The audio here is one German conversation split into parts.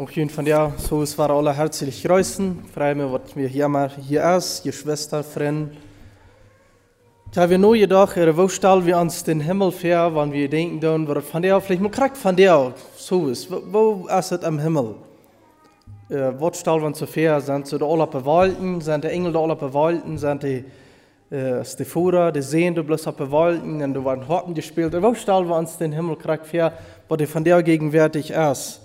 Och jön von der så svara alla herzlich grüßen. Freue mich, was wir hier mal hier ist, ihr Schwester, Freund. Ja, wir nur jedoch, er wo stall wir uns den Himmel fair, wann wir denken dann, was von der vielleicht mal kriegt von der so ist. Wo, wo ist es am Himmel? Äh, was stall wir so fair? Sind so die alle bewalten? Sind die Engel da alle bewalten? Sind die äh, Stephora, die sehen du bloß auf bewalten und du waren Horten gespielt? Wo stall wir uns den Himmel kriegt fair, was von der gegenwärtig ist?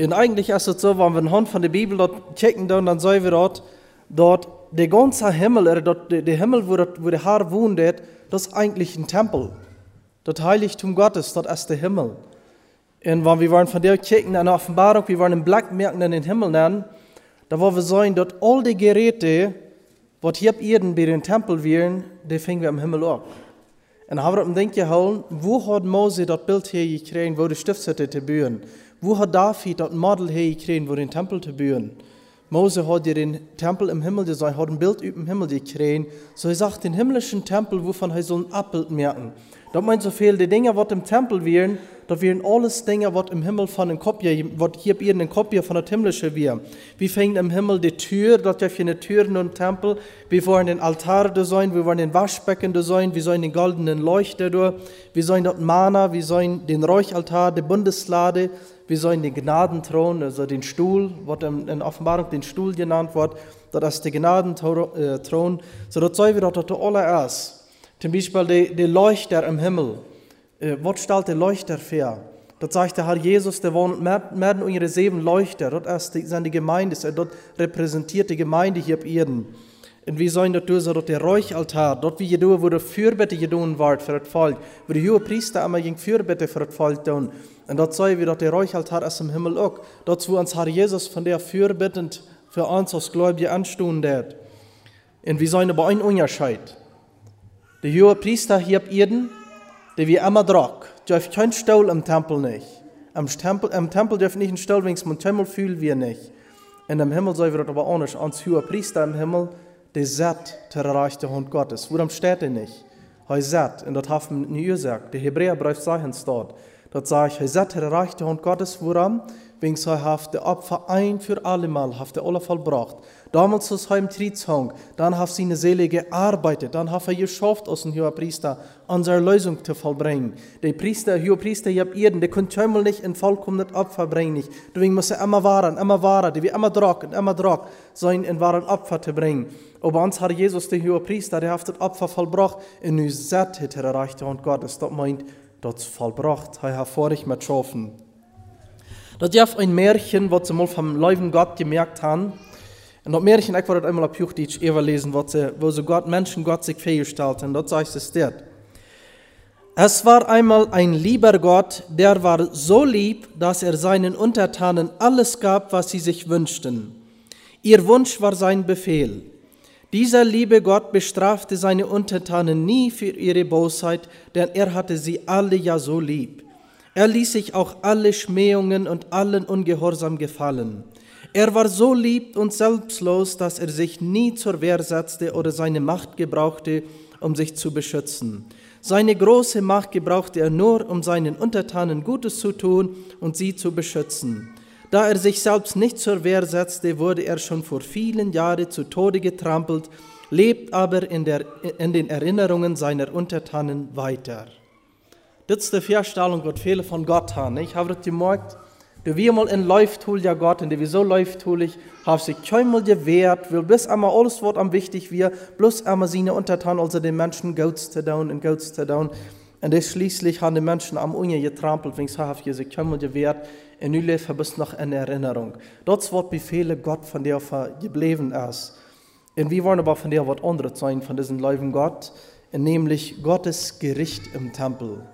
Und eigentlich ist es so, wenn wir anhand von der Bibel dort checken, dann, sehen wir dort, dort der ganze Himmel, oder dort, der Himmel, wo, dort, wo der Herr wohnt, das ist eigentlich ein Tempel. Das Heiligtum Gottes, das ist der Himmel. Und wenn wir von der checken in der Offenbarung, wir wollen einen Blick merken in den Himmel nennen, da wollen wir sagen, dass all die Geräte, was hier auf Erden bei den Tempel wären, die fingen wir am Himmel ab. Und haben wir uns denken gehalten, wo hat Mose das Bild hier gekriegt, wo die Stiftshütte zu bauen? Wo hat David das Model hergekriegt, wo den Tempel zu bauen? Mose hat dir den Tempel im Himmel gesagt, hat ein Bild über den Himmel gekriegt. So er sagt, den himmlischen Tempel, wovon er so ein Abbild merken. Das meint so viel, die Dinge, was im Tempel wären, das wären alles Dinge, was im Himmel von den Kopie, was hier bei ihnen Kopie von der himmlische wäre. Wie fängt im Himmel die Tür, dort für eine Tür in den Tempel. Wir wollen den Altar sein, wir wollen den Waschbecken sein, wir sollen den goldenen Leuchter durch, wir sollen dort Mana, wir sollen den Räuchaltar, die Bundeslade, wir sollen den Gnadenthron, also den Stuhl, was in Offenbarung den Stuhl genannt wird, das ist der Gnadenthron, so das soll wir dort alle ist. Zum Beispiel die Leuchter im Himmel. Äh, was stellt der Leuchter für? Dort sagt der Herr Jesus, der wohnt mehr unsere sieben Leuchter. Dort ist die Gemeinde, dort repräsentiert die Gemeinde hier auf Erden. Und wie sollen dort tun, so dort der Räuchaltar, dort wie jedu, wo der Fürbitte gedun wird für das Volk, wo die hohe Priester einmal gegen Fürbitte für das Volk tun. Und dort soll wie der Räuchaltar ist im Himmel auch. Dort, wo uns Herr Jesus von der fürbittend für uns als Gläubige anstehen wird. Und wie sollen aber ein Unterschied? Der hohe Priester hier auf Erden, der wie immer drog, dürft kein Stuhl im Tempel nicht. Im Tempel, im Tempel dürft nicht ein Stuhl, wenn es man Tempel fühlt wir nicht. In dem Himmel soll wir aber auch nicht. Als hohe Priester im Himmel, der satt der Reich der Hund Gottes. Warum steht er nicht? Er satt, und das hat man nie gesagt. Der Hebräerbrief sagt es dort. Sagt ich, er satt der Reich der Hund Gottes, warum? Wegen so hat der Opfer ein für allemal, hat der alle vollbracht. Damals ist er im Triezhang, dann hat seine Seele gearbeitet, dann hat er geschafft, ein hoher Priester unsere Lösung zu vollbringen. Der Priester, der Priester hier auf Erden, der konnte einmal nicht ein vollkommenes Opfer bringen. Deswegen muss er immer wahren, immer wahren, die wie immer Druck und immer Druck sein, ein wahren Opfer zu bringen. Aber uns hat Jesus, der Priester, der hat das Opfer vollbracht, in nu satt hat er erreicht und Gottes, das meint, das vollbracht, er hat vorig mit schaffen. Das ist ein Märchen, was sie mal vom Leuven Gott gemerkt haben. Und das Märchen, ich wollte einmal auf Juchdeutsch lesen, wo sie, wo sie Gott, Menschen Gott sich fehlgestellt haben. Dort sagt es dort. Es war einmal ein lieber Gott, der war so lieb, dass er seinen Untertanen alles gab, was sie sich wünschten. Ihr Wunsch war sein Befehl. Dieser liebe Gott bestrafte seine Untertanen nie für ihre Bosheit, denn er hatte sie alle ja so lieb. Er ließ sich auch alle Schmähungen und allen Ungehorsam gefallen. Er war so lieb und selbstlos, dass er sich nie zur Wehr setzte oder seine Macht gebrauchte, um sich zu beschützen. Seine große Macht gebrauchte er nur, um seinen Untertanen Gutes zu tun und sie zu beschützen. Da er sich selbst nicht zur Wehr setzte, wurde er schon vor vielen Jahren zu Tode getrampelt, lebt aber in, der, in den Erinnerungen seiner Untertanen weiter. Das ist die Vorstellung, was viele von Gott haben. Ich habe gemerkt, du wie mal in läuft hol ja Gott, und wie so läuft hol ich, habe sich keinmal gewehrt, will bis einmal alles, was am wichtig wir, bloß einmal seine Untertan, also den Menschen Goats zu down und Goats zu down. Und das schließlich haben die Menschen am Unge getrampelt, wenn ich habe sich keinmal gewehrt, und nun lebt bis noch in Erinnerung. Das wird Befehle Gott von der geblieben ist. Und wir wollen aber von der was anderes sein, von diesem Leuven Gott, nämlich Gottes Gericht im Tempel.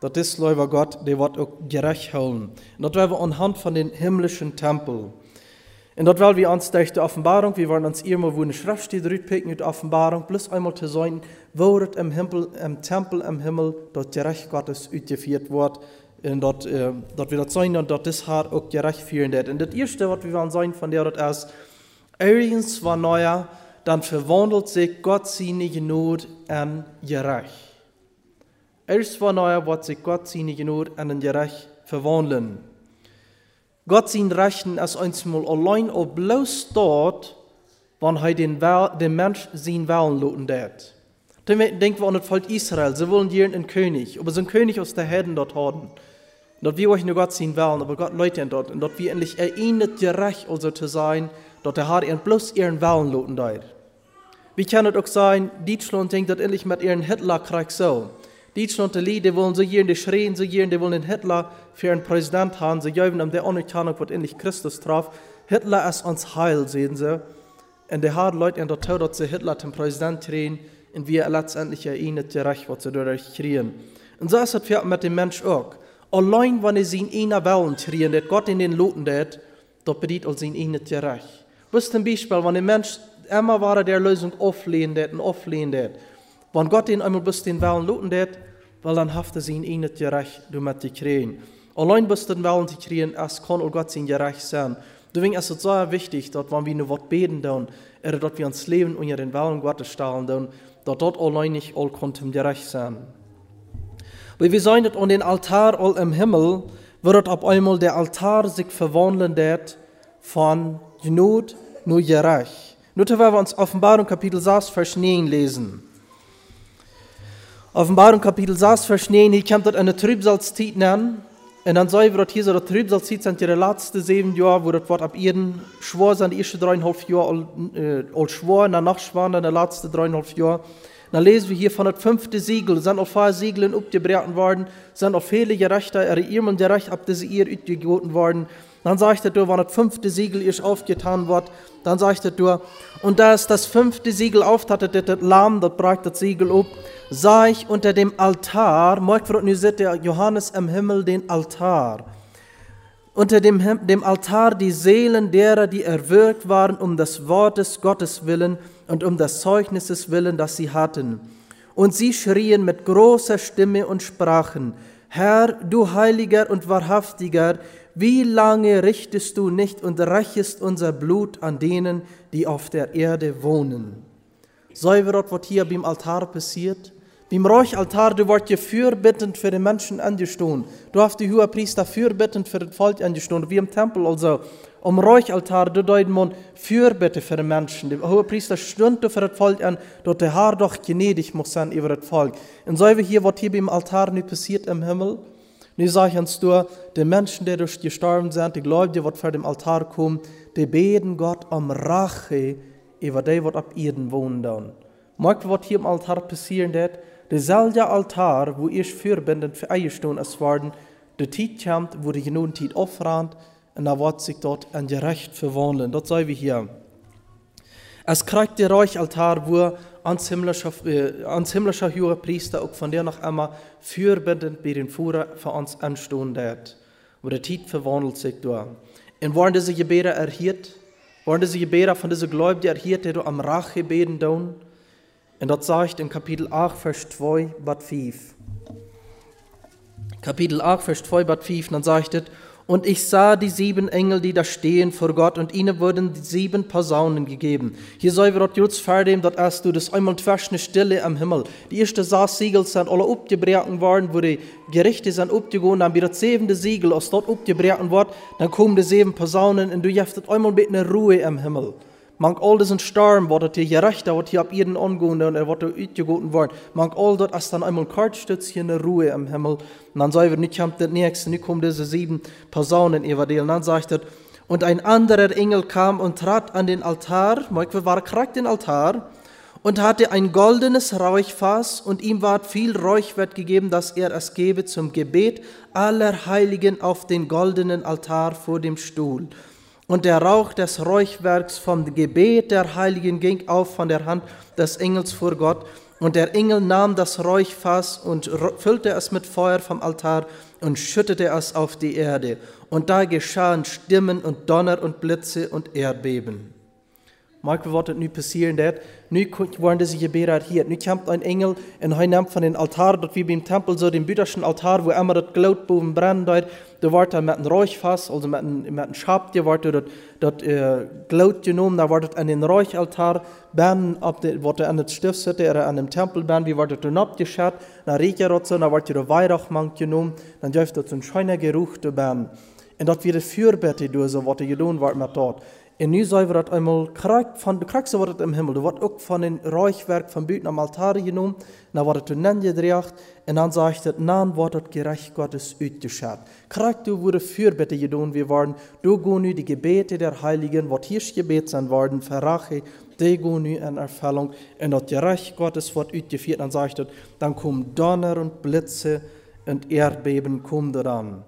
Dat is, lieber Gott, der wird auch gerecht holen. Und das wir anhand von den himmlischen Tempel. Und das wollen wir uns durch die Offenbarung, wir wollen uns immer, wo eine Schrift steht, rüberpicken, die Offenbarung, bloß einmal zu sein, wo das im, Himmel, im Tempel im Himmel, dort gerecht Gottes ausgeführt wird, und dort, äh, dort wird das sein, und dort ist Haar auch gerecht führen wird. Und das erste, was wir wollen sein von der, das ist, übrigens war neuer, dann verwandelt sich Gott seine Not an gerecht. Erst wanneer wat sich Gott seine an den Gerecht verwandeln. Gott sein Rechten als einmal allein ob bloß dort, wann er den, den Mensch sein Wahlen loten dat. Denkt wir an das Volk Israel, sie wollen hier einen König, aber so einen König aus der Herden dort haben. Dort wir euch nur Gott sein wollen, aber Gott Leute dort, und dort wir endlich erinnert gerecht also zu sein, dort der Herr ihren bloß ihren Wahlen loten dort. Wie kann es auch sein, Deutschland denkt dort endlich mit ihren Hitlerkrieg so. Deutschland, die Lieder wollen so hier, die schreien so hier, die wollen den Hitler für einen Präsident haben, sie geben um der Anerkennung, was endlich Christus traf. Hitler ist uns Heil, sehen sie. Und der hat Leute in der Tod, dass sie Hitler zum Präsident drehen, und wir letztendlich erinnert gerecht, was sie dadurch kriegen. Und so ist es für mit dem Mensch auch. Allein, wenn sie in einer Wellen kriegen, dass Gott in den Loten dat, dort bedient er sie ihnen gerecht. Was zum Beispiel, wenn der Mensch immer war der Lösung auflehnt und auflehnt Wenn Gott ihn einmal bis den Wellen loten dat, weil dann hafte sie ihnen gerecht, du mit die kriegen. Allein bis den Wellen zu kriegen, es kann auch Gott sie gerecht sein. Deswegen ist es sehr wichtig, dass wenn wir nur was beten, dann, dass wir uns Leben unter den Wellen Gottes stellen, dann, dat dat allein nicht all konnte gerecht sein. Weil wir sehen, dass an den Altar all im Himmel wird auf einmal der Altar sich verwandeln wird von Not nur gerecht. Nur wenn wir uns Offenbarung Kapitel 6, Vers 9 lesen. Offenbarung Kapitel 6, Vers 9, hier kommt das eine Trübsalzeit nennen. Und dann sagen wir, dass hier so der Trübsalzeit sind die letzten sieben Jahre, wo das Wort ab ihren schwor sind, die ersten dreieinhalb Jahre all, äh, all schwor, und danach schwor dann die letzten dreieinhalb Jahre. Dann lesen wir hier von das fünfte Siegel, sind auf vier Siegeln abgebrochen worden, sind auf viele Gerechte, ihre Irmen gerecht, ab diese utgegoten worden. Dann sagt er, wenn das fünfte Siegel ist aufgetan wird, dann sagt er, und da ist das fünfte Siegel auftattet, das Lamm, das brach das Siegel ab, sah ich unter dem Altar, der Johannes im Himmel den Altar. Unter dem, dem Altar die Seelen derer, die erwürgt waren, um des Wortes Gottes willen und um des Zeugnisses willen, das sie hatten. Und sie schrien mit großer Stimme und sprachen, Herr, du Heiliger und Wahrhaftiger, wie lange richtest du nicht und rächest unser Blut an denen, die auf der Erde wohnen? Säuberot, was hier beim Altar passiert? Beim Räuchaltar, du wart fürbittend für die Menschen angestohlen. Du hast die hohe Priester fürbittend für das Volk angestohlen, wie im Tempel also. Am Räuchaltar, du deuten man fürbitte für die Menschen. Der hohe Priester stund für das Volk an, dort der Haar doch gnädig muss sein über das Volk. Und so wie hier, was hier beim Altar nicht passiert im Himmel, nu sag ich uns du, die Menschen, die durch gestorben sind, die Gläubigen, die vor dem Altar kommen, die beten Gott um Rache über die, was ab Erden wohnen. Mag was hier im Altar passieren wird, derselbe Altar, wo ich fürbindend für Eierstunden es worden, der Zeit kommt, wo die genug Zeit aufrannt, und da wird sich dort ein Gerecht verwandeln. Das sei wie hier. Es kriegt der Räuchaltar, wo ans himmlische, äh, ans himmlische hohe Priester auch von der noch einmal fürbindend bei den Führer für uns anstehen wird. Wo der Zeit verwandelt sich da. Und waren diese Gebete erhielt, waren diese Gebete von diesen Gläubigen erhielt, die du am Rache beten tun, und das sagt in Kapitel 8, Vers 2, Bad 5. Kapitel 8, Vers 2, Bad 5, dann sagt es, und ich sah die sieben Engel, die da stehen vor Gott, und ihnen wurden sieben Posaunen gegeben. Hier soll wir jetzt vernehmen, dass erst du das einmal eine Stille am Himmel. Die erste Siegel sind alle abgebrochen worden, wo die Gerichte sind abgegangen, dann wird das siebente Siegel aus dort abgebrochen worden, dann kommen die sieben Posaunen, und du hast einmal mit einer Ruhe am Himmel. Mank all diesen Sturm, wat hier gerecht, wat hier ab jeden angehende und er wat uitgegoten worden. Mank all dort als dann einmal Kartstützchen eine Ruhe im Himmel. Und dann sagen wir, nicht kommt das nächste, nicht kommen diese sieben Personen evangelieren. Dann sagt er, und ein anderer Engel kam und trat an den Altar, Mank war krank den Altar, und hatte ein goldenes Räuchfass, und ihm ward viel Räuchwert gegeben, dass er es gebe zum Gebet aller Heiligen auf den goldenen Altar vor dem Stuhl. Und der Rauch des Räuchwerks vom Gebet der Heiligen ging auf von der Hand des Engels vor Gott. Und der Engel nahm das Räuchfass und füllte es mit Feuer vom Altar und schüttete es auf die Erde. Und da geschahen Stimmen und Donner und Blitze und Erdbeben. Manchmal wird das nicht passieren, dat. Nu worden diese Gebete hier. Nu kommt ein Engel und er nimmt von den Altar, dort wie beim Tempel, so den büdischen Altar, wo immer das Glut boven brennt, dort, da wird er mit einem Räuchfass, also mit einem, mit einem Schab, da wird dort, dort äh, Glut genommen, da wird an den Räuchaltar, ben, ab de, wird er an das Stiftshütte oder an dem Tempel, ben, wie wird er dann abgeschert, dann riecht er so, dann wird er Weihrauchmann genommen, dann dürft er so ein schöner Geruch da ben. En dat wir de voorbette doen, zo wat er gedaan wordt met dat. En nu zijn we dat eenmaal krijg van de krijgste wordt het im Himmel. Er Reichwerk van buiten am Altar genomen. Dan wordt het toen gedreigd. En dan zegt het, dan wordt het gerecht Gottes uitgeschat. Krijg du wurde Fürbitte gedaan, wir waren, du go nu die Gebete der Heiligen, wat hier gebet zijn worden, verrache, die go nu in Erfüllung. En dat gerecht Gottes wordt uitgeführt. Dan zegt het, dan komen Donner und Blitze und Erdbeben kommen dann.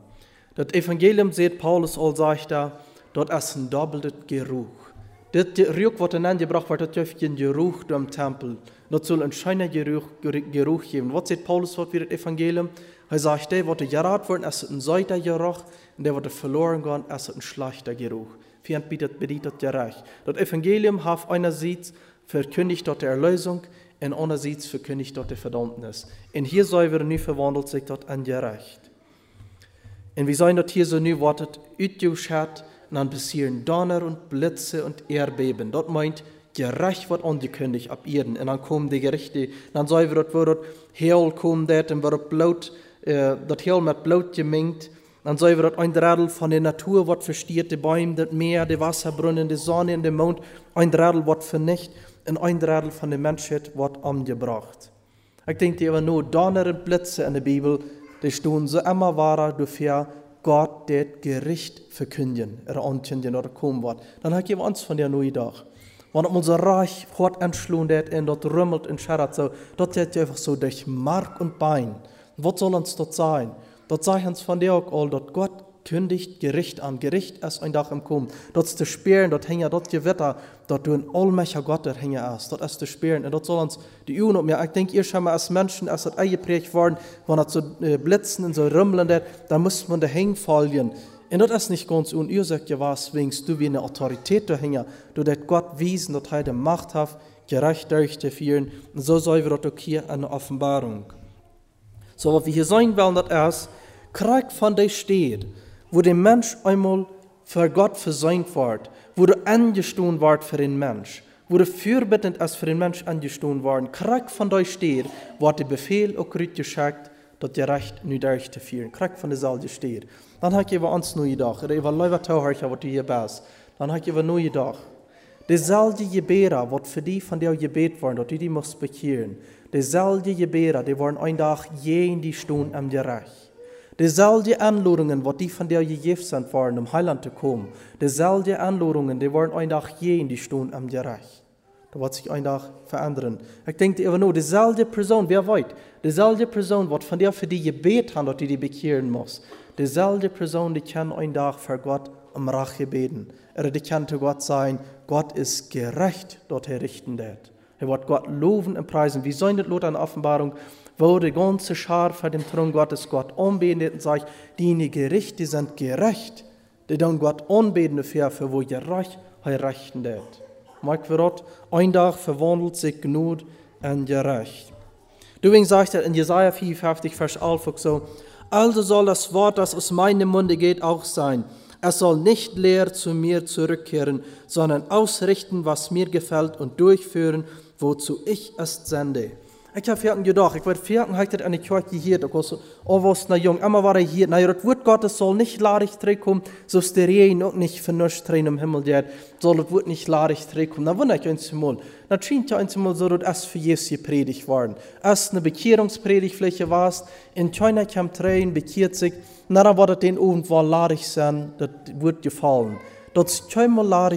Das Evangelium sieht Paulus al sagt da, dort ist ein doppelter Geruch. Das Geruch, was dann gebracht wird, das ist ein Geruch im Tempel. Das soll ein schöner Geruch, Geruch geben. Was sagt Paulus für das Evangelium? Er sagt, der, was gerat wird, ist ein säuter Geruch, und der, was verloren geht, ist ein schlechter Geruch. Ihn bietet bedient gerecht. Das Evangelium hat einerseits verkündigt dort die Erlösung, und andererseits verkündigt dort die Verdammnis. Und hier soll wir nu verwandelt sich dort an gerecht. Und wir sollen dort hier so nu wartet, uitgeschaut, und dann passieren Donner und Blitze und Erdbeben. Dort meint, gerecht wird angekündigt ab Erden. Und dann kommen die Gerichte. Dann sollen wir dort, wo dort Heil kommt, dort, und wird Blut, äh, dort Heil mit Blut gemengt. Dann sollen wir dort ein Drittel von der Natur wird verstiert, die Bäume, das Meer, die Wasserbrunnen, die Sonne und der Mond. Ein Drittel wird vernichtet und ein Drittel von der Menschheit wird umgebracht. Ich denke aber nur Donner und Blitze in der Bibel, die stehen so immer wahrer dafür, Gott det Gericht verkündigen, er ankündigen oder kommen wird. Dann hat jemand uns von der neue Tag. Wenn unser Reich hart entschlundet und dort rümmelt und scherzt so, dort wird einfach so durch Mark und Bein. Was soll uns dort sein? Dort sei uns von der auch all, dort Gott kündigt Gericht an. Gericht ist ein Tag im Kommen. Dort zu spüren, dort hängen dort Gewitter, dort tun allmächtiger Gott dort hängen aus. Dort ist zu spüren. Und dort soll uns die Üben und mir, ich denke, ihr schon mal als Menschen, als das eingeprägt worden, wenn das so äh, blitzen und so rümmeln, dann muss man da hängen fallen. Und das ist nicht ganz und ihr sagt ja was, wingst du wie eine Autorität da hängen, du dat Gott wiesen, dass er Macht hat, gerecht durchzuführen. Und so soll wir das auch hier eine Offenbarung. So, was wir hier sagen wollen, das ist, Krieg von der steht, wo der Mensch einmal für Gott versäumt wird, wo du angestoßen wird für den Mensch, wo du fürbittend als für den Mensch angestoßen worden, Krieg von der steht, wird der Befehl auch geschickt, dass der Recht nu durchzuführen. Krieg von der Salde steht. Dann habe ich über uns nur gedacht, oder über Leute Tauhörcher, was du hier bist. Dann habe ich über nur gedacht, Dezelfde Gebera wat voor die van jou gebet worden, dat u die moest bekehren. Dezelfde Gebera, die worden een dag jeen die stoen am gerecht. Dezelfde Anladungen, wat die von der gegeven sind worden, um Heiland zu kommen. Dezelfde Anladungen, die worden een dag jeen die stoen am gerecht. Da wird sich ein Tag verändern. Ich denke immer nur, dieselbe Person, wer weiß, dieselbe Person, was von der für die gebet hat, die die bekehren muss, dieselbe Person, die kann ein Tag für Gott um Rache beten. Er die kann zu Gott sein, Gott ist gerecht, dort er richten wird. Er wird Gott loben und preisen. Wie soll das Lot an Offenbarung, wo die ganze Schar vor dem Thron Gottes Gott anbetet und sagt, die Gerichte sind gerecht, die dann Gott anbeten dafür, für wo ihr er rechten wird. Mag dort, ein Tag verwandelt sich Gnut und gerecht. Deswegen sagt er in Jesaja 54, Vers 11 so, also soll das Wort, das aus meinem Munde geht, auch sein. Es soll nicht leer zu mir zurückkehren, sondern ausrichten, was mir gefällt und durchführen, wozu ich es sende. Ich habe vorhin gedacht, ich werde vorhin heute eine Kirche hier, da kost oh was na jung, immer war er hier, na das Wort Gottes soll nicht ladig kommen, so Regen auch nicht vernuscht drin im Himmel, der soll das Wort nicht ladig kommen. Na wundert ich uns mal, na scheint ja uns mal so, dass es für Jesus gepredigt worden. Es eine Bekehrungspredigtfläche war, in China kam Tränen, bekehrt sich, na dann war das den irgendwo ladig sein, das wird gefallen. Dat is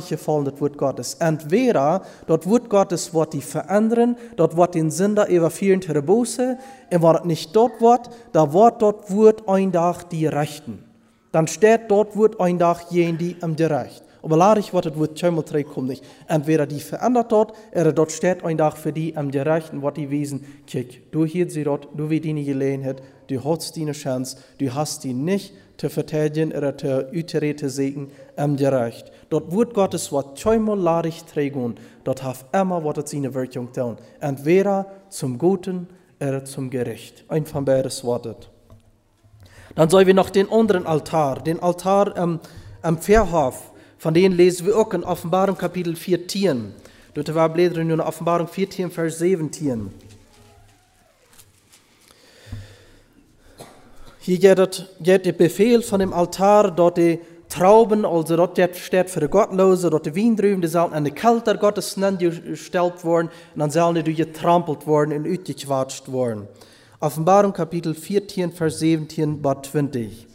gefallen, das Wort Gottes. Entweder das Wort Gottes wird die verändern, das wird den Sünder zu der Buße, und wenn das nicht dort wird, da wird dort wird ein Tag die Rechten. Dann steht dort wird ein Tag jen die am Gerecht. Aber larig wird das Wort keinmal kommt nicht. Entweder die verändert dort, oder dort steht ein Tag für die am Gerechten, wird die Wesen, kick, du hier sie dort, du wie die nicht Gelegenheit, du hast die Chance, du hast die nicht, te vertellen oder te uiterete segen am gerecht. Dort wird Gottes Wort zweimal ladig trägen, dort hat immer wat seine Wirkung tun. Entweder zum Guten oder zum Gericht. Ein von beides Wortet. Dann sollen wir noch den anderen Altar, den Altar am, am Verhof, von dem lesen wir auch in Offenbarung Kapitel 14. Dort war blädern in Offenbarung 14, Vers 17. Hier geht der Befehl von dem Altar, dort die Trauben, also dort steht für die Gottlose, dort die Wiendrüben, die sollen an die Kälter Gottes gestellt worden und dann sollen die getrampelt worden und utgequatscht worden. Offenbarung Kapitel 14, Vers 17 bis 20.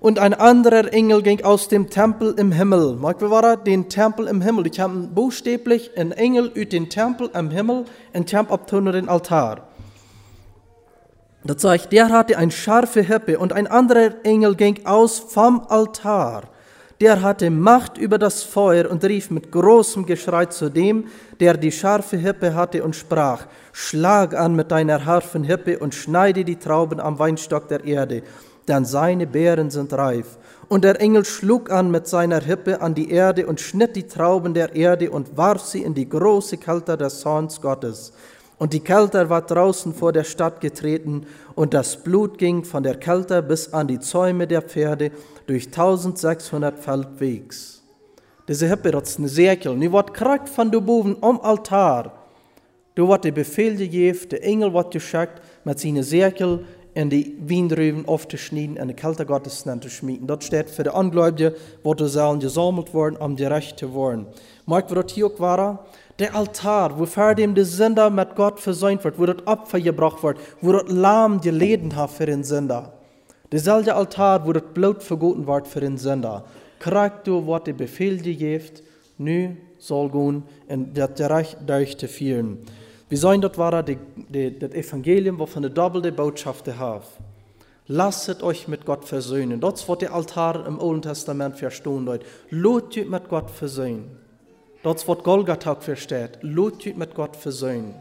Und ein anderer Engel ging aus dem Tempel im Himmel. Mag war den Tempel im Himmel. Ich habe buchstäblich einen Engel ut den Tempel im Himmel und Tempel abtun den Altar. Das sagt, der hatte eine scharfe Hippe und ein anderer Engel ging aus vom Altar. Der hatte Macht über das Feuer und rief mit großem Geschrei zu dem, der die scharfe Hippe hatte und sprach, Schlag an mit deiner harfen Hippe und schneide die Trauben am Weinstock der Erde denn seine Beeren sind reif. Und der Engel schlug an mit seiner Hippe an die Erde und schnitt die Trauben der Erde und warf sie in die große Kälte des Zorns Gottes. Und die Kälte war draußen vor der Stadt getreten, und das Blut ging von der Kälte bis an die Zäume der Pferde durch 1600 Feldwegs. Diese eine Säkel. Nu wird krakt von du boven am Altar. Du wird der Befehl gegeben, der Engel wird geschickt mit seinen Säkel en die Wiendruven aufzuschneiden en de kalte Gottesnaam zu schmieden. Dat steht für die Ungläubigen, wo die sollen gesammelt worden, um gerecht zu werden. Mag wir das hier war? Der Altar, wo vor dem der Sünder mit Gott versöhnt wird, wo das Opfer gebracht wird, wo das Lamm geleden hat für den Sünder. Derselbe Altar, wo das Blut vergoten wird für den Sünder. Kriegt du, was der Befehl dir gibt, nu soll gehen, und das Recht durch zu führen. Wir sollen dort war das Evangelium, wovon eine doppelte Botschaft hat. Lasset euch mit Gott versöhnen. Dort wird der Altar im Alten Testament verstanden. Lot mit Gott versöhnen. Dort wird Golgatha versteht. Lot mit Gott versöhnen.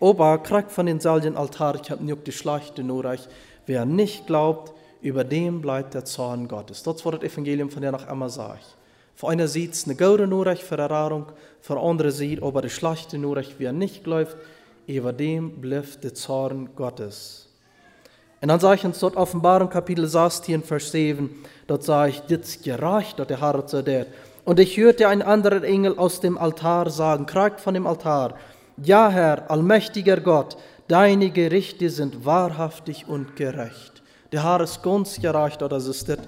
Aber kriegt von den Salien Altar, ich habe nicht die Schlechte nur euch. Wer nicht glaubt, über dem bleibt der Zorn Gottes. Dort wird das Evangelium von der noch immer sagt. Für einer sieht es eine gute Nachricht für Erfahrung, für andere sieht aber die schlechte Nachricht, wie er nicht läuft, über dem bleibt der Zorn Gottes. Und dann sage ich uns dort Offenbarung Kapitel 16, Vers 7, dort sage ich, das gereicht, dort der Herr zu der. Und ich hörte einen anderen Engel aus dem Altar sagen, kragt von dem Altar, ja Herr, allmächtiger Gott, deine Gerichte sind wahrhaftig und gerecht. Der Herr ist ganz gerecht, oder das ist das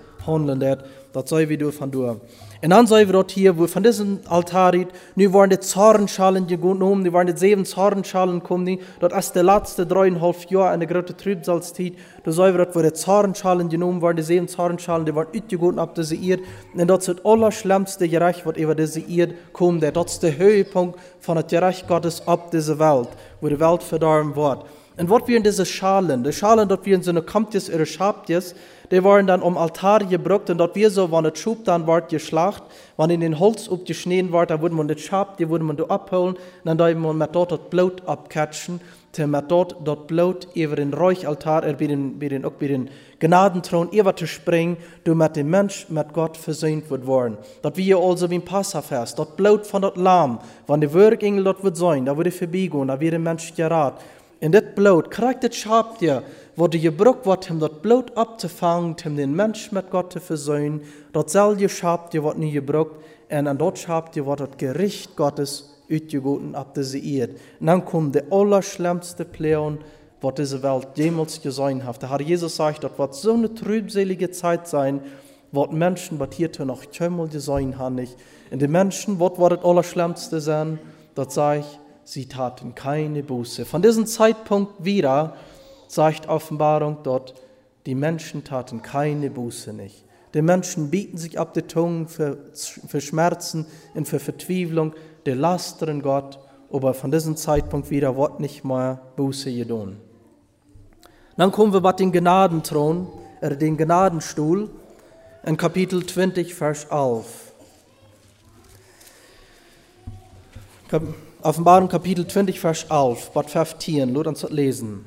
Das soll wie du von du. En dan zijn we dat hier, wo van diesem Altar, nu waren die Zornschalen genommen, nu waren die sieben Zornschalen gekommen, dat als de laatste dreieinhalb Jahre eine große Trübsalzeit, da zijn we dat, wo die Zornschalen genommen waren, die sieben Zornschalen, die waren uitgegoten ab diese Erde, und das ist das allerschlimmste Gerecht, was über diese Erde kommt, das ist der Höhepunkt von dem Gerecht Gottes ab dieser Welt, wo die Welt verdorben wird. Und was wir in diese Schalen, die Schalen, dort wir in so eine Kampjes oder Schabjes, die waren dann um Altar gebrückt und dort wir so, wenn das Schub dann ward geschlacht, wenn in den Holz abgeschnitten war, da würde man das Schab, die würde man da abholen, dann da man mit dort das Blut abkatschen, der mit dort das Blut über den Räuchaltar, er bei den, bei den, auch bei den Gnadenthron, über zu springen, du mit dem Mensch, mit Gott versöhnt wird worden. Das wie also wie ein Passafest, das Blut von dort Lamm, die Würgengel dort wird sein, da würde vorbeigehen, da wird der Mensch gerat. In das Blut, kriegt das Schab dir, wurde gebrucht wird, um das Blut abzufangen, um den Mensch mit Gott zu versöhnen. Dort selbe Schab dir wird nie gebrucht, und an dort Schab dir wird das Gericht Gottes utgegoten ab dieser Erde. Und dann kommt der allerschlimmste Plan, was diese Welt jemals gesehen hat. Der Herr Jesus sagt, das wird so eine trübselige Zeit sein, was Menschen, was hier noch keinmal gesehen haben, nicht. Und die Menschen, was wird das Allerschlimmste sein? Das sage ich, sie taten keine Buße. Von diesem Zeitpunkt wieder sagt Offenbarung dort, die Menschen taten keine Buße nicht. Die Menschen bieten sich ab die Tungen für, für Schmerzen und für Vertwieblung, die lasteren Gott, aber von diesem Zeitpunkt wieder wird nicht mehr Buße getan. Dann kommen wir bei den Gnadenthron, äh, den Gnadenstuhl, in Kapitel 20, Vers 11. Offenbarung Kapitel 20, Vers 11, Bad 15, nur uns lesen.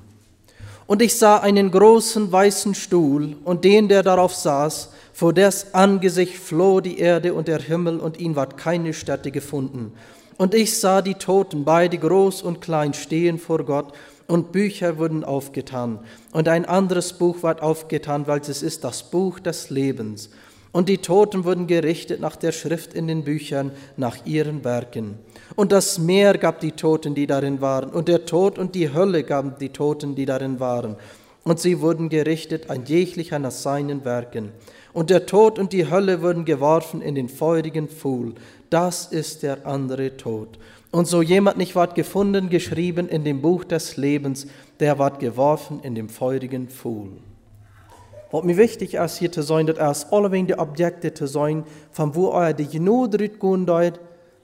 Und ich sah einen großen weißen Stuhl und den, der darauf saß, vor des Angesicht floh die Erde und der Himmel und ihn ward keine Stätte gefunden. Und ich sah die Toten, beide groß und klein, stehen vor Gott und Bücher wurden aufgetan. Und ein anderes Buch ward aufgetan, weil es ist das Buch des Lebens. Und die Toten wurden gerichtet nach der Schrift in den Büchern, nach ihren Werken. Und das Meer gab die Toten, die darin waren, und der Tod und die Hölle gaben die Toten, die darin waren. und sie wurden gerichtet, ein jeglicher nach seinen Werken. Und der Tod und die Hölle wurden geworfen in den feurigen Pfuhl. Das ist der andere Tod. Und so jemand nicht ward gefunden, geschrieben in dem Buch des Lebens, der ward geworfen in dem feurigen Pfuhl. Was mir wichtig ist, hier zu sein, das ist alle die Objekte zu sein, von wo euer die Genode gehen dort,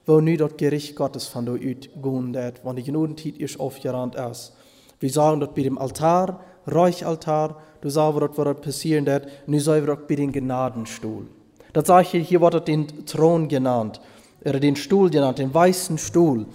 wo nu das Gericht Gottes von dort gehen dort, wenn die Genodentiet ist aufgerannt ist. Wir sagen dort bei dem Altar, Räuchaltar, du sagst, was dort passieren wird, nu sagen wir dort bei dem Gnadenstuhl. Das sage ich, hier wird den Thron genannt oder den Stuhl genannt, den weißen Stuhl.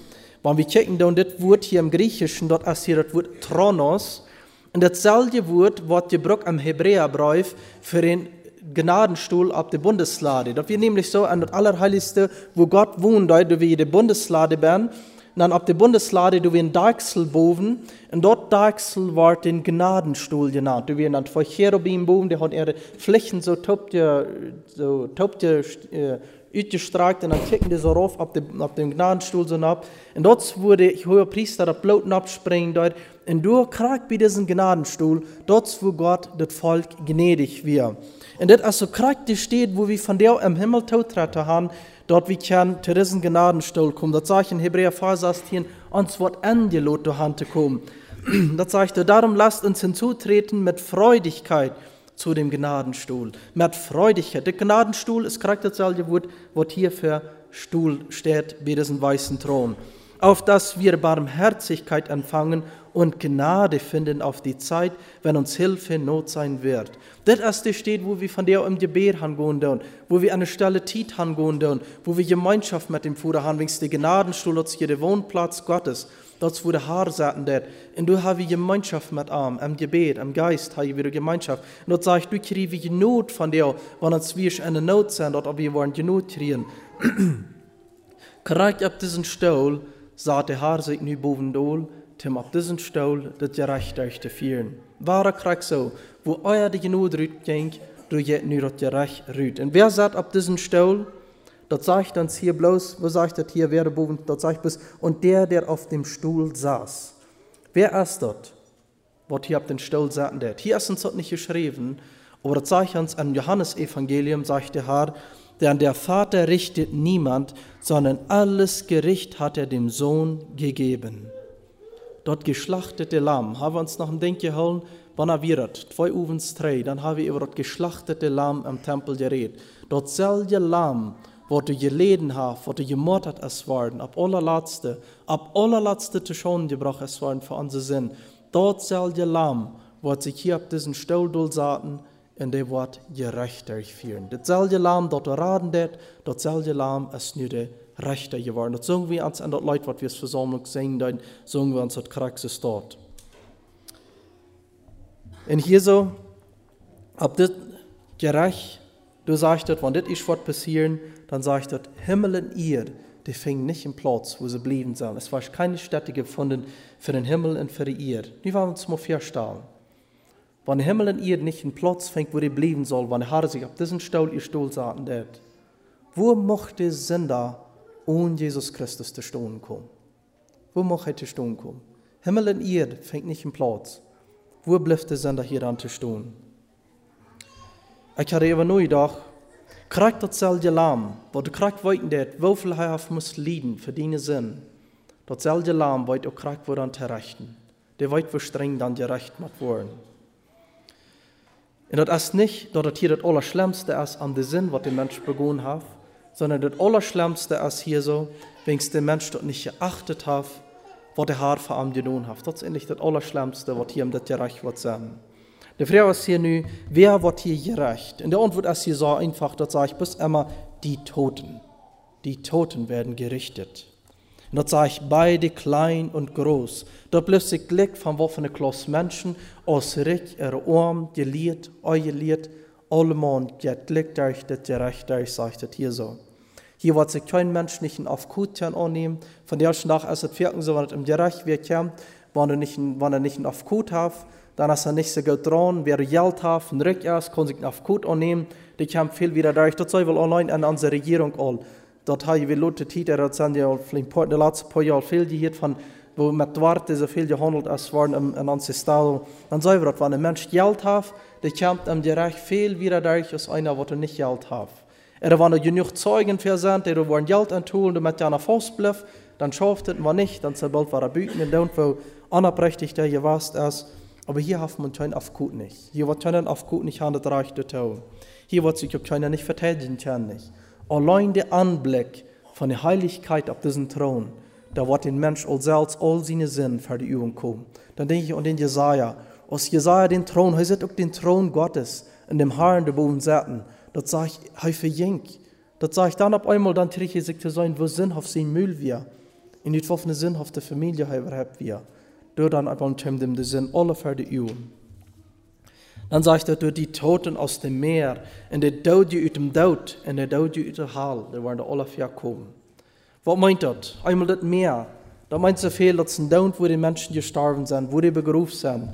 Wenn wir checken, dann das Wort hier im Griechischen, dort ist hier das Wort Thronos. Und dasselbe Wort wird gebraucht am Hebräerbrief für den Gnadenstuhl auf der Bundeslade. Das wir nämlich so an das Allerheiligste, wo Gott wohnt, da wir die Bundeslade werden. Dann auf der Bundeslade, du wir ein Deichsel boven, und dort Deichsel war den Gnadenstuhl genannt. Du wir dann zwei Cherubim boven, die hat ihre Flächen so topte, so topte, äh, uitgestrakt und dann kicken die so rauf auf dem, auf dem Gnadenstuhl so ab. Und dort wurde ich hoher Priester der Bloten abspringen dort. Und du kriegst bei diesem Gnadenstuhl, dort wo Gott das Volk gnädig wird. Und das also kriegt steht, wo wir von der im Himmel Tautrette haben, dort wie kann zu diesem Gnadenstuhl kommen. Das sage ich in Hebräer 4, 16, uns wird angelot durch Hand kommen. Das sagt er, darum lasst uns hinzutreten mit Freudigkeit zu dem Gnadenstuhl. Mit Freudigkeit. Der Gnadenstuhl ist charakterzahlende Wort, was hier für Stuhl steht bei diesem weißen Thron. Auf dass wir Barmherzigkeit empfangen und Gnade finden auf die Zeit, wenn uns Hilfe Not sein wird. Das erste steht, wo wir von der im Gebet hangehen und wo wir eine Stelle Tit hangehen wo wir Gemeinschaft mit dem Vater haben, wegen der Gnadenstuhl, als der Wohnplatz Gottes dat wo de haar zaten der. Und du hast Gemeinschaft mit ihm, im Gebet, im Geist du wieder Gemeinschaft. Und dort sag ich, du kriegst Not von dir, wenn uns wir in der Not sind, dort wir wollen Not kriegen. Korrekt ab diesen Stuhl, sagt der Herr sich nu boven dol, tim ab diesen Stuhl, das gerecht euch zu führen. Wahre kriegt so, wo euer die Not rüt ging, du jet nu das gerecht rüt. Und wer sagt ab diesen Stuhl? Dort sagt uns hier bloß, wo sagt das hier, wer boven, dort sagt bloß, und der, der auf dem Stuhl saß. Wer ist dort? Was hier auf den Stuhl saßen der? Hier ist uns dort nicht geschrieben, aber das sagt uns im Johannesevangelium, sagt der Herr, denn der Vater richtet niemand, sondern alles Gericht hat er dem Sohn gegeben. Dort geschlachtete Lamm, haben wir uns noch ein Denk geholt, wann er wird, zwei Uvens drei, dann haben wir über das geschlachtete Lamm am Tempel geredet. Dort selbe Lamm, wat du geleden hast, wat du gemordet es worden, ab allerletzte, ab allerletzte zu schon gebracht es worden für unsere Sinn. Dort der Lamm, wat sich hier auf diesen Stuhl saten, in der Wort gerechter führen. Das der Lamm dort raten, dort soll der Lamm es nur der Rechter geworden. Das sagen wir uns an das Leute, was wir es Versammlung singen, dann sagen wir uns das Kraxes dort. Und hier so, ab das gerecht, du sagst, wenn das ist, was passieren, dann sagt er, Himmel und Erde, die fingen nicht im Platz, wo sie blieben sollen. Es war keine Stätte gefunden für den Himmel und für die Erde. Die waren uns mal vorstellen. Wenn der Himmel und Erde nicht im Platz fängt, wo die blieben soll, wenn der Herr sich auf diesen Stuhl, ihr Stuhl saßen wird, wo mochte Sünder ohne Jesus Christus zu stehen kommen? Wo mochte er zu stehen kommen? Himmel und Erde fängt nicht im Platz. Wo bleibt der Sünder hier an zu stehen? Ich hatte aber nur gedacht, Krijg datzelfde lam, wat de krijg weten dat, hoeveel hij heeft moest lijden voor die zin. Datzelfde lam weet ook krijg worden te rechten. Der weet wo streng dan gerecht moet worden. Und das ist nicht, dass das hier das Allerschlimmste ist an der Sinn, was der Mensch begonnen hat, sondern das Allerschlimmste ist hier so, wenn der Mensch dort nicht geachtet hat, was der Herr für ihn getan hat. Das ist eigentlich das Allerschlimmste, was hier im das gerecht wird sein. Die Frage ist hier nu, wer wird hier gerecht? Und der Antwort ist hier so einfach, das sage ich bis immer, die Toten. Die Toten werden gerichtet. Und das sage ich beide klein und groß. Da bleibt sich Glück von waffene Klasse Menschen, aus Rick, ihre Arm, geliert, euer Lied, allemal geht Glück durch das gerecht durch, sage ich das hier so. Hier wird sich kein Mensch nicht in Aufkutern annehmen. Von der ersten Tag ist es wirken, so wenn es im Gerecht wird, wenn er nicht, wenn er nicht in Aufkut hat, dann ist er nicht so gut dran, wer Geld hat, von rückerst, kann sich auf gut annehmen, die kommen viel wieder durch. Das soll wohl allein an unsere Regierung all. Dort habe ich Leute Titer, das sind ja in den letzten paar Jahren viel gehört von wo met dwarte zoveel gehandeld als waren in, in ancestral, dan zei we dat wanneer een mens geld heeft, die komt hem direct veel weer dadurch als einer, wat er niet geld heeft. Er waren genug Zeugen versandt, die waren Geld entholen, damit er fast blieb, dann schafft es man nicht, dann sobald war er büten und dann, wo anerprächtig der gewast ist. Aber hier hat man keinen Aufgut nicht. Hier wird keinen Aufgut nicht an das Reich der Tau. Hier wird sich auch keiner nicht verteidigen können. Allein der Anblick von der Heiligkeit auf diesen Thron, da wird den Mensch all selbst all seine Sinn für die Übung kommen. Dann denke ich an den Jesaja. Aus Jesaja den Thron, er sieht auch den Thron Gottes in dem Herrn der Boden säten. Das sage ich, er verjinkt. Das sage ich dann auf einmal, dann tritt ich sich zu sein, wo sinnhaft sein Müll wir. In die offene sinnhafte Familie haben wir. Door dan aan dem de zin alle für die Üben. Dann sagt er, durch die Toten aus dem Meer, und der Dode aus dem Dood, und der Dode aus der Hall, da waren alle vier kommen. Was meint das? Einmal das Meer. Da meint so viel, dass ein Dood, wo die Menschen gestorben sind, wo die berufen sind,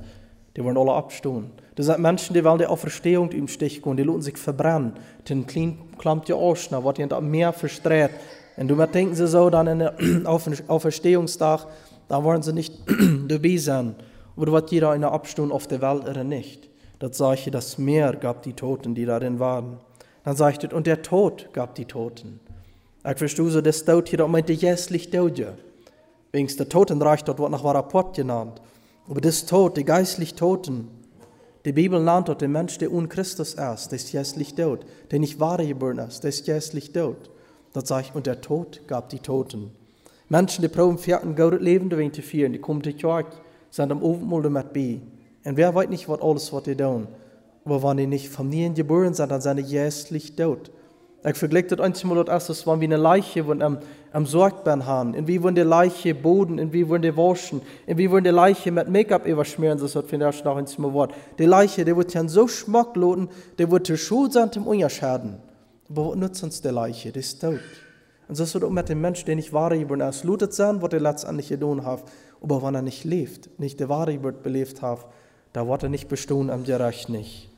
die waren alle abstehen. Das sind Menschen, die wollen die Auferstehung im Stich gehen, die lassen sich verbrennen. Den klammt ja aus, was die das Meer verstreut. Und du denken sie so, dann in der Auferstehungstag, da wollen sie nicht dabei sein. Oder was jeder eine Abstunde auf der Welt oder nicht. Das sage ich, das Meer gab die Toten, die darin waren. Dann sage ich, und der Tod gab die Toten. Ich verstehe so, das Tod hier, das meinte jässlich Tod. Wegen der Totenreich, dort wird nach Rapport genannt. Aber das Tod, die geistlich Toten, die Bibel nennt dort den Mensch, der un Christus ist, das ist jässlich tot. Der nicht wahre geboren ist, das ist jässlich tot. Das sage ich, und der Tod gab die Toten. Menschen, die proben vierten gouden leven erin te vieren, die komen te kerk, zijn am Abendmahl met bij. En wer weet nicht, was alles, was die tun. Aber wenn die nicht von ihnen geboren sind, dann sind die jästlich tot. Ich vergleiche das einmal das erste, wenn wir eine Leiche von am, am Sorgbein haben. Und wie wollen die Leiche boden, und wie wollen die waschen, und wie wollen die Leiche mit Make-up überschmieren, das hat finde ich noch ein Wort. Die Leiche, die wird ja so schmackloten, die wird die Schuld sein, zum Unterschaden. Aber was nutzt uns die Leiche? Die ist tot. Und so ist es auch mit dem Menschen, der nicht wahre Geburt ist. Lutet sein, was er letztendlich getan hat. Aber wenn er nicht lebt, nicht die wahre Geburt belebt hat, da wird er nicht bestehen am Gerecht nicht.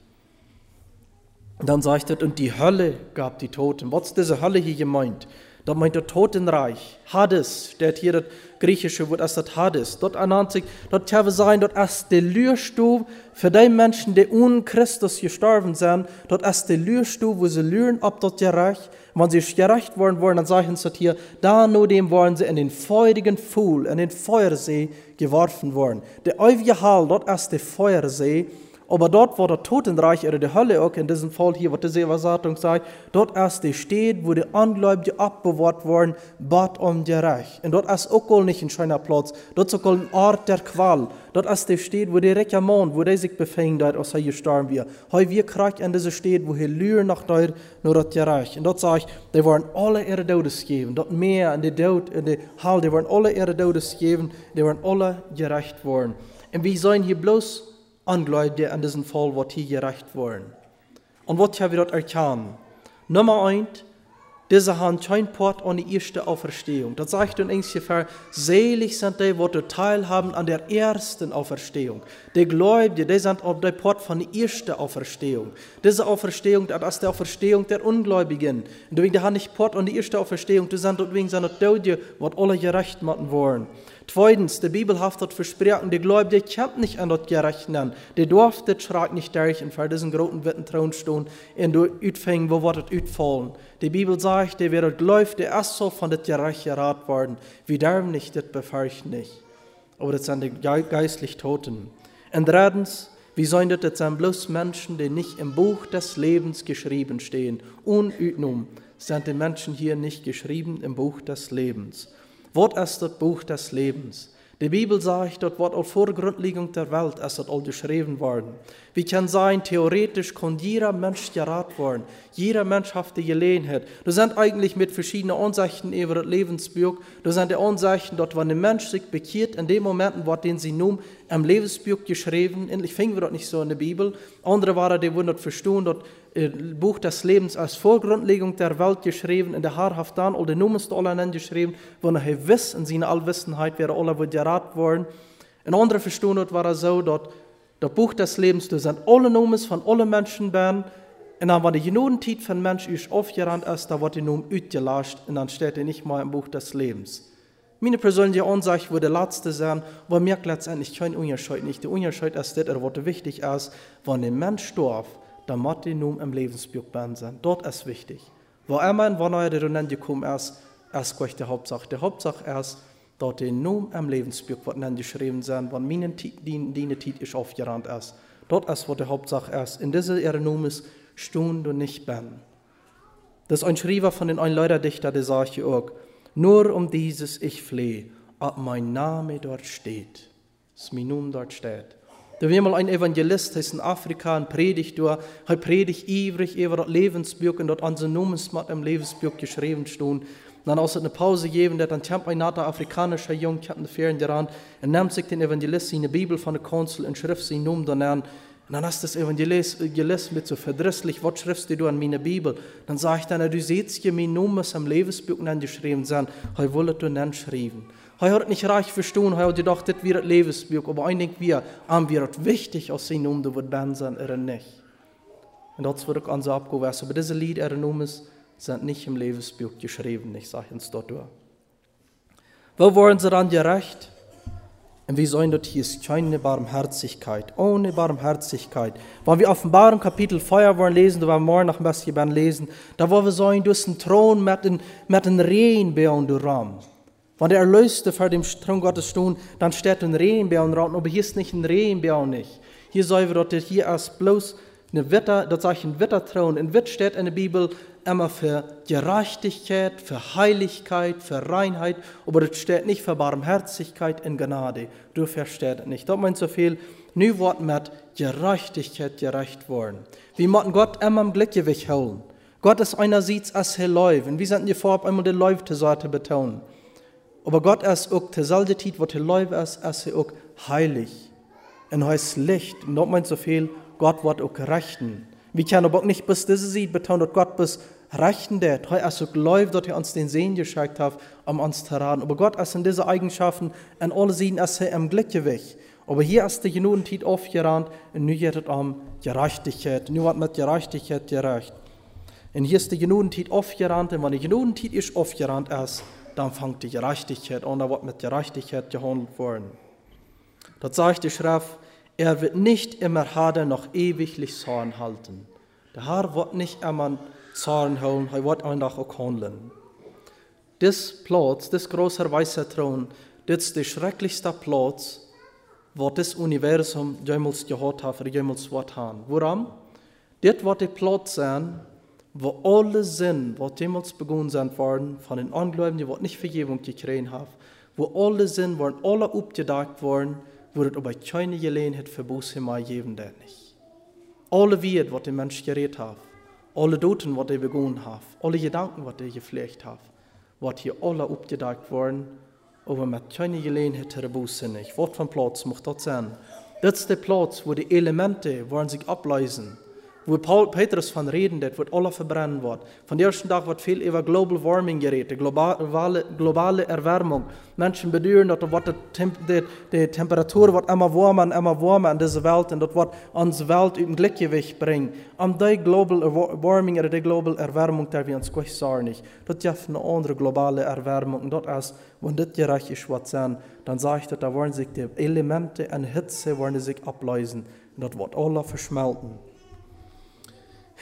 Und dann sagt er, und die Hölle gab die Toten. Was ist diese Hölle hier gemeint? Da meint der Totenreich. Hades, steht hier das griechische Wort das Hades. Dort ernannt sich, dort kann sein, dort ist der Lührstuhl für die Menschen, die ohne Christus gestorben sind. Dort ist der Lührstuhl, wo sie lüren ab dort gerecht. Wenn sie gerecht worden wollen, dann sagen sie hier, da nur dem wollen sie in den feurigen Pfuhl, in den Feuersee geworfen worden. Der ewige Hall, dort ist der Feuersee. Aber dort, wo der Totenreich oder die Hölle auch in diesem Fall hier, was diese Übersetzung sagt, dort erst die steht, wo die Angläubige abbewahrt worden, bat um die Reich. Und dort ist auch nicht ein schöner Platz, dort ist auch ein Ort der Qual. Dort ist die steht, wo die Rekamon, wo die sich befinden, als er gestorben wird. Heu wir kriegt in diese steht, wo hier Lühr nach dort, nur die Reich. Und dort sage ich, die waren alle ihre Todes geben. Dort mehr in die Tod, in die Hall, die waren alle ihre Todes geben, die waren alle gerecht worden. Und wir sollen hier bloß Angläubige an diesem Fall, was hier gerecht worden. Und was haben wir dort erkannt? Nummer eins, diese haben kein Port die erste Auferstehung. Das sagt in ungefähr, selig sind die, die teilhaben an der ersten Auferstehung. Die Gläubigen, die sind auf der Port von der ersten Auferstehung. Diese Auferstehung, das ist die Auferstehung der Ungläubigen. Und deswegen haben nicht Port die erste Auferstehung, die sind deswegen die, was alle gerecht machen wollen. Zweitens, die Bibel hat versprochen, die Gläubige kennt nicht an dort gerechnet. Die durfte schrak nicht durch und vor diesen großen Witten Thron stehen und du utfängen, wo wird es utfallen. Die Bibel sagt, der wird läuft, der erst so von der Gerecht gerat worden. Wie darf nicht, das befürcht nicht. Aber das sind die geistlich Toten. Und drittens, wie sollen das, das sind bloß Menschen, die nicht im Buch des Lebens geschrieben stehen. Unütnum sind die Menschen hier nicht geschrieben im Buch des Lebens. Was ist das Buch des Lebens? Die Bibel sagt, dort wird auf Vorgrundlegung der Welt ist das all geschrieben worden. Wie kann sein, theoretisch kann jeder Mensch gerat worden. Jeder Mensch hat die Gelegenheit. Du sind eigentlich mit verschiedenen Ansichten über das Lebensbuch. Du sind die Ansichten, dort, wenn ein Mensch sich bekehrt, in dem Moment, wo den sie nun im Lebensbuch geschrieben. Endlich finden wir das nicht so in der Bibel. Andere waren, die wundert verstehen, dort äh, Buch des Lebens als Vorgrundlegung der Welt geschrieben, in der Haarhaft dann, all die Nummers alle geschrieben, wo er wiss, in seiner Allwissenheit wäre alle wohl gerat worden. In andere verstehen dort war er so, dort das Buch des Lebens, da sind alle Nummers von allen Menschen ben, und dann, wenn die Genodentiet von Mensch ist aufgerannt ist, da wird die Nummer ausgelöscht und dann steht er nicht mal im Buch des Lebens. Meine persönliche Ansicht würde letzte sein, wo merkt letztendlich kein Unterschied nicht. Der Unterschied ist das, was wichtig ist, wenn ein Mensch stirbt, dann muss er nun im Lebensbuch sein. Dort ist wichtig. Wo immer und wann er dann gekommen ist, ist gleich die Hauptsache. Die Hauptsache ist, dass der Nun im Lebensbuch wird geschrieben sein, wenn meine Diener Zeit ist aufgerannt ist. Dort ist, was die Hauptsache ist. In dieser ihre Nun ist, stund und nicht ben. Das ist ein Schreiber von den ein Leiterdichter, der sagt auch, nur um dieses ich flehe, ob mein Name dort steht, das mein Name dort steht. Da war mal ein Evangelist, der ist in Afrika, ein Predigt, er predigt ewig über das Lebensbuch und dort an seinem Numensmat im Lebensbuch geschrieben stehen. Dann aus eine Pause geben, der dann temp ein natter afrikanischer Jung, ich hatte Ferien daran, und nimmt sich den Evangelist in die Bibel von der Konsul und schrift sie nun dann an, und dann hast das Evangelist mit so verdrisslich, was schriftst du an meine Bibel? Dann sag ich dann, du siehst ja mein Name am Lebensbuch geschrieben sein, heu wollet du dann schreiben. Heu hat nicht reich verstanden, heu hat gedacht, das wird Lebensbuch, aber eigentlich wir, haben wir wichtig, als sein Name wird ben sein, oder nicht. Und das wird auch an so abgewiesen, aber diese Lied, ihre Namen sind nicht im Lebensbuch geschrieben, ich sage uns dort. Wo waren sie dann gerecht? Und wir sollen dort hier keine Barmherzigkeit, ohne Barmherzigkeit. Wenn wir Offenbarung Kapitel 4 wollen lesen, da wollen wir morgen noch ein bisschen lesen, da wollen wir durch den Thron mit den, mit den Regenbären du Raum. Wenn der Erlöste vor dem Thron Gottes stehen, dann steht ein Regenbär Raum, aber hier ist nicht ein Regenbär nicht. Hier sollen wir dort, hier ist bloß eine Witter, das ich ein Witterthron. In Witt steht in der Bibel immer für Gerechtigkeit, für Heiligkeit, für Reinheit, aber das steht nicht für Barmherzigkeit in Gnade. Du verstehst nicht. Das meint so viel, nu wird mit Gerechtigkeit gerecht worden. Wir müssen Gott immer im Gleichgewicht holen. Gott ist einerseits als Herr Läuf, und wir sind hier vor, einmal den Läuf zur Seite betonen. Aber Gott ist auch zur selben Zeit, wo der Läuf ist, er auch heilig. Und er ist Licht. Und das meint so viel, Gott wird auch rechten. Vi aber auch nicht bis diese Zeit betonen, dass Gott bis rechten det. Hij is ook leuf dass er uns den Sehen geschickt hat, um uns zu raten. Aber Gott ist in diese Eigenschaften in alle Sieden ist er im Gleichgewicht. Aber hier ist die Genugenzeit aufgerannt und nu geht es um Gerechtigkeit. Nu wird mit Gerechtigkeit gerecht. Und hier ist die Genugenzeit aufgerannt und wenn die Genugenzeit ist aufgerannt ist, dann fängt die Gerechtigkeit an, da wird mit Gerechtigkeit gehandelt worden. Das sagt die Schrift, er wird nicht immer harder noch ewiglich Zorn halten. Der Herr wird nicht immer Zorn holen, er wird einfach auch handeln. Das Platz, das große weiße Thron, das ist der schrecklichste Platz, wo das Universum jemals gehört hat, jemals wird haben. Warum? Das wird der Platz sein, wo alle Sinn, die jemals begonnen sind worden, von den Ungläubigen, die nicht Vergebung gekriegt haben, wo alle Sinn, waren alle abgedeckt worden, wo het aber keine Gelegenheit für Buße mehr geben der nicht. Alle Wied, was der Mensch geredet hat, alle Doten, was er begonnen hat, alle Gedanken, was er gepflegt hat, wird hier alle abgedeckt worden, aber mit keine Gelegenheit für Buße nicht. Was für ein Platz muss das sein? Das ist der Platz, wo die Elemente wollen sich ablösen wo Paul, Petrus von reden, das wird alle verbrennen wird. Von der ersten Tag wird viel über Global Warming geredet, globale, globale Erwärmung. Menschen bedauern, dass die, die, die Temperatur wird immer warmer und immer warmer in dieser Welt und das wird unsere Welt im Gleichgewicht bringen. Und die Global Warming oder die Global Erwärmung, der wir uns gut sagen. Das ist eine andere globale Erwärmung. Das ist, wenn das gerecht ist, was sein, dann sage ich, dass da wollen sich die Elemente und Hitze wollen sich ablösen. Und das wird alle verschmelzen.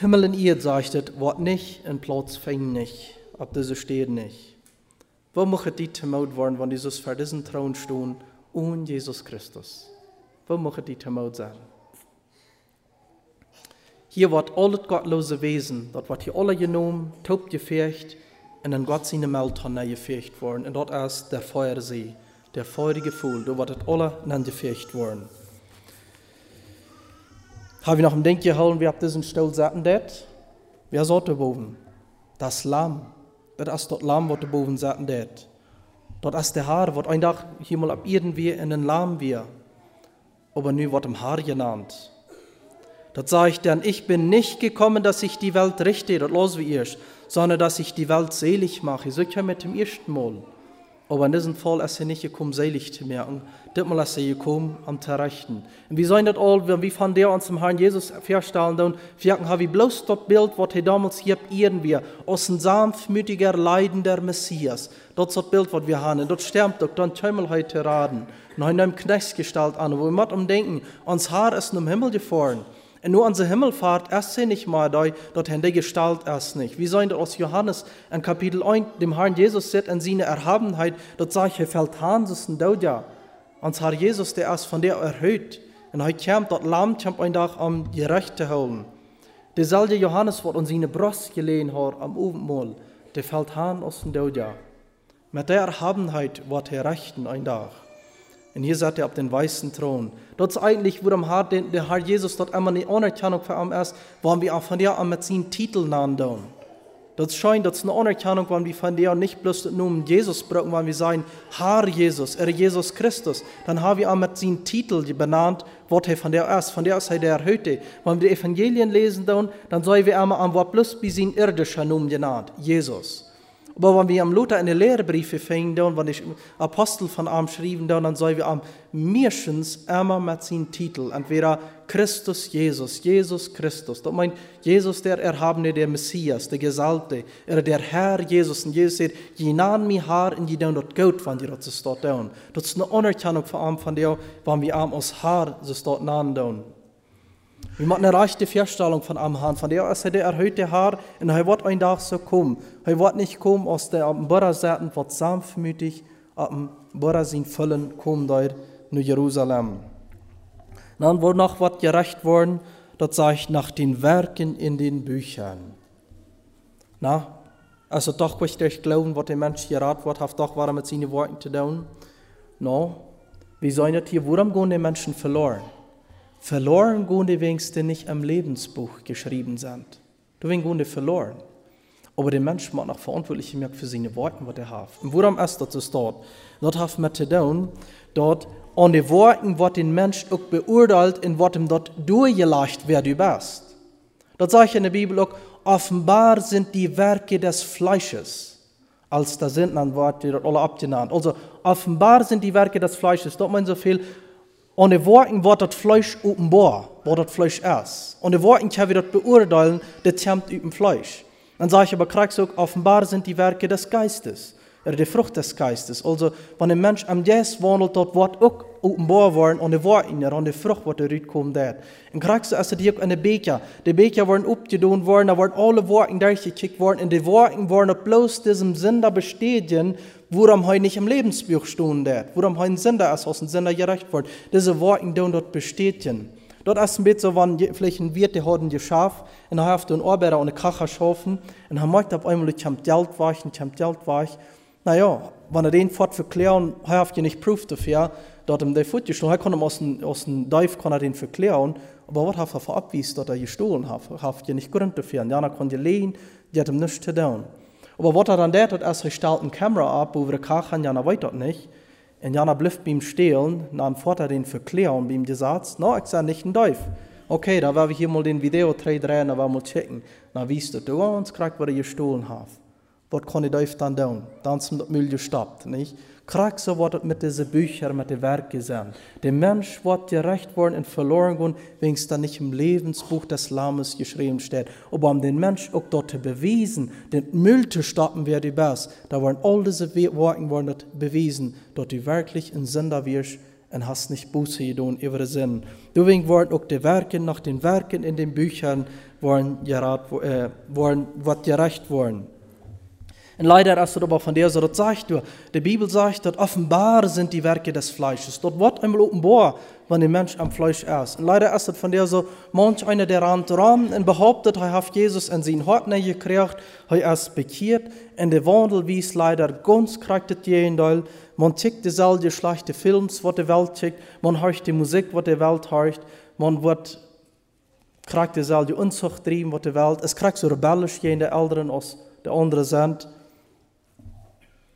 Himmel Erde, sagt es, wird nicht in Platz fängt nicht, ob diese steht nicht. Wo muss die Timot worden, wenn Jesus vor diesem Thron stehen, und Jesus Christus? Wo muss die Timot sein? Hier wird alles gottlose Wesen, dort wird hier alle genommen, taub gefecht, und in Gott seine Meltonne gefecht worden, und dort ist der Feuersee, der feurige Fuhl, da wird alle dann gefecht worden. Har vi nog om denke holen vi op diesen stil zaten det? Har zat boven. Das Lamm. Das ist das Lamm, was boven zaten det. Das ist der Haar, was ein Tag hier mal ab irgendwie in den Lamm wir. Aber nu wird im Haar genannt. Das sage ich dann, ich bin nicht gekommen, dass ich die Welt richte, das los wie ihr, sondern dass ich die Welt selig mache. So kann mit dem ersten Mal. Aber in diesem Fall ist er nicht gekommen, selig zu merken. Diesmal ist er gekommen, um zu rechten. Und wie sollen das all, wenn wir von der uns zum Herrn Jesus feststellen, dann haben wir bloß das Bild, was er damals hier irgendwie, aus ein sanftmütiger, leidender Messias. Das ist das Bild, was wir haben. Und dort stirbt doch dann Tümmel heute raden. Und er nimmt Knechtsgestalt an, wo wir mit umdenken, uns Haar ist im Himmel gefahren. Und nur unsere Himmelfahrt erst sie nicht mal da, dort in der Gestalt erst nicht. Wie sollen aus Johannes in Kapitel 1 dem Herrn Jesus sieht in seine Erhabenheit, dort sagt er, fällt Hanses und Dauja. Und Herr Jesus, der erst von der erhöht. Und heute kommt dort Lamm, kommt ein Tag um die Rechte holen. Derselbe Johannes, wird uns seine Brust gelehen hat am Abendmahl, der fällt Hahn aus dem Dauja. Mit der Erhabenheit wird er rechten ein Tag. Und hier saß er auf den weißen Thron. Dort ist eigentlich, wo der Herr Jesus dort einmal eine Anerkennung für ihn ist, wollen wir auch von an mit seinen Titel nennen. Das scheint, das ist eine Anerkennung, wenn wir von der nicht bloß nur Jesus brauchen, wenn wir sagen, Herr Jesus, er Jesus Christus, dann haben wir mit seinen Titel benannt, was er von der ist. Von der ist er der Erhöhte. Wenn wir die Evangelien lesen, dann, sollen wir einmal an Wort bloß wie sein irdischer Namen genannt, Jesus. Aber wenn wir am Luther in den Lehrbriefe fingen, dann, wenn ich Apostel von ihm schrieben, dann, sollen wir am meistens immer mit seinem Titel, entweder Christus Jesus, Jesus Christus. Das meint Jesus, der Erhabene, der Messias, der Gesalbte, oder der Herr Jesus. Und Jesus sagt, je nahen mir Herr und je dann dort gut, wenn die das dort tun. Das ist eine Anerkennung von ihm, von der, wenn wir als Herr das dort nahen tun. Wir machen eine rechte Feststellung von am. Von der ist er erhöhte Herr und er wird ein Tag so kommen. Er wird nicht kommen aus der am Bürger Seiten, wird sanftmütig am Bürger sin Füllen kommen dort nach Jerusalem. Dann wo noch was gerecht worden, das sagt nach den Werken in den Büchern. Na, also doch möchte ich glauben, was der Mensch hier rat wird, hat doch war mit seinen Worten zu tun. No, wie sollen das hier, worum gehen die Menschen verloren? Verloren gehen die wenigstens nicht im Lebensbuch geschrieben sind. Du gehen die verloren. Aber der Mensch macht noch verantwortlich für seine Worte, was er hat. Und worum ist das dort? Dort hat man zu dort an den Worten, was den Mensch auch beurteilt, in was ihm dort durchgelacht wer du bist. Dort sage ich in der Bibel auch, offenbar sind die Werke des Fleisches. Als da sind dann Worte, dort alle abgenannt. Also, offenbar sind die Werke des Fleisches. Dort meint so viel, und die Worten wird das Fleisch offenbar, wo das Fleisch ist. Und die Worten können wir das beurteilen, das kommt über Fleisch. Dann sage ich aber, kriegst du offenbar sind die Werke des Geistes, oder die Frucht des Geistes. Also, wenn ein Mensch am Jes wandelt, dort wird auch offenbar worden und die Worten, und die Frucht, was er kommt, dort. Und kriegst du also die auch in den Becher. Die Becher wurden abgedun worden, da wurden alle Worten durchgekickt worden, und die Worten wurden bloß diesem Sinn da bestätigen, worum heute nicht im Lebensbuch stehen wird, worum heute ein Sünder ist, aus dem Sünder gerecht wird. Diese Worte dann dort bestätigen. Dort ist ein bisschen wenn vielleicht ein Wirt, der hat ein Schaf, und er hat einen Arbeiter und einen Kacher schaffen, und er merkt auf einmal, ich habe Geld weich, ich habe Geld weich. Naja, wenn er den fort verklären, er hat ja nicht Proof dafür, dort ihm der Foot gestohlen, er kann ihm aus dem, aus dem Dive kann er den verklären, aber was hat er verabwiesen, dass er gestohlen hat? Er hat ja nicht Grund dafür, und ja, er konnte lehnen, die hat ihm nichts zu tun. Aber was er dann deed, dat is hij stelt een camera op over de kach en Jana weet dat niet. En Jana blijft bij hem stelen, dan fort er den verklären, bij hem gesagt, no, ik zei nicht ein Deuf. Okay, da werden wir hier mal den Video drehen, da werden wir mal checken. Na, wie ist das? Du uns kriegt, was er gestohlen hat. Was kann ich Deuf dann tun? Dann zum Müll gestoppt, nicht? Krieg so wird mit diesen Büchern, mit den Werken sein. Der Mensch wird gerecht worden und verloren gehen, wenn es dann nicht im Lebensbuch des Lammes geschrieben steht. Aber um den Mensch auch dort zu bewiesen, den Müll zu stoppen, wer die best, da waren all diese Worte worden bewiesen, dort du wirklich ein Sünder wirst und hast nicht Buße getan über Sinn. Deswegen waren auch die Werke nach den Werken in den Büchern waren, gerat, äh, waren, gerecht worden. Und leider es aber von der so, das sagt du, die Bibel sagt, dass offenbar sind die Werke des Fleisches. Dort wird einmal offenbar, wenn der Mensch am Fleisch ist. Und leider ist es von der so, manch einer, der rannt ran und behauptet, er hat Jesus in sein Hort gekriegt, er ist bekehrt, und der Wandel wies leider ganz kriegt es jeden Man tickt dieselbe schlechte Films, was die Welt tickt, man hört die Musik, was die Welt hört, man wird kriegt dieselbe Unzucht trieben, was die Welt, es kriegt so rebellisch jeden der Älteren als der andere sind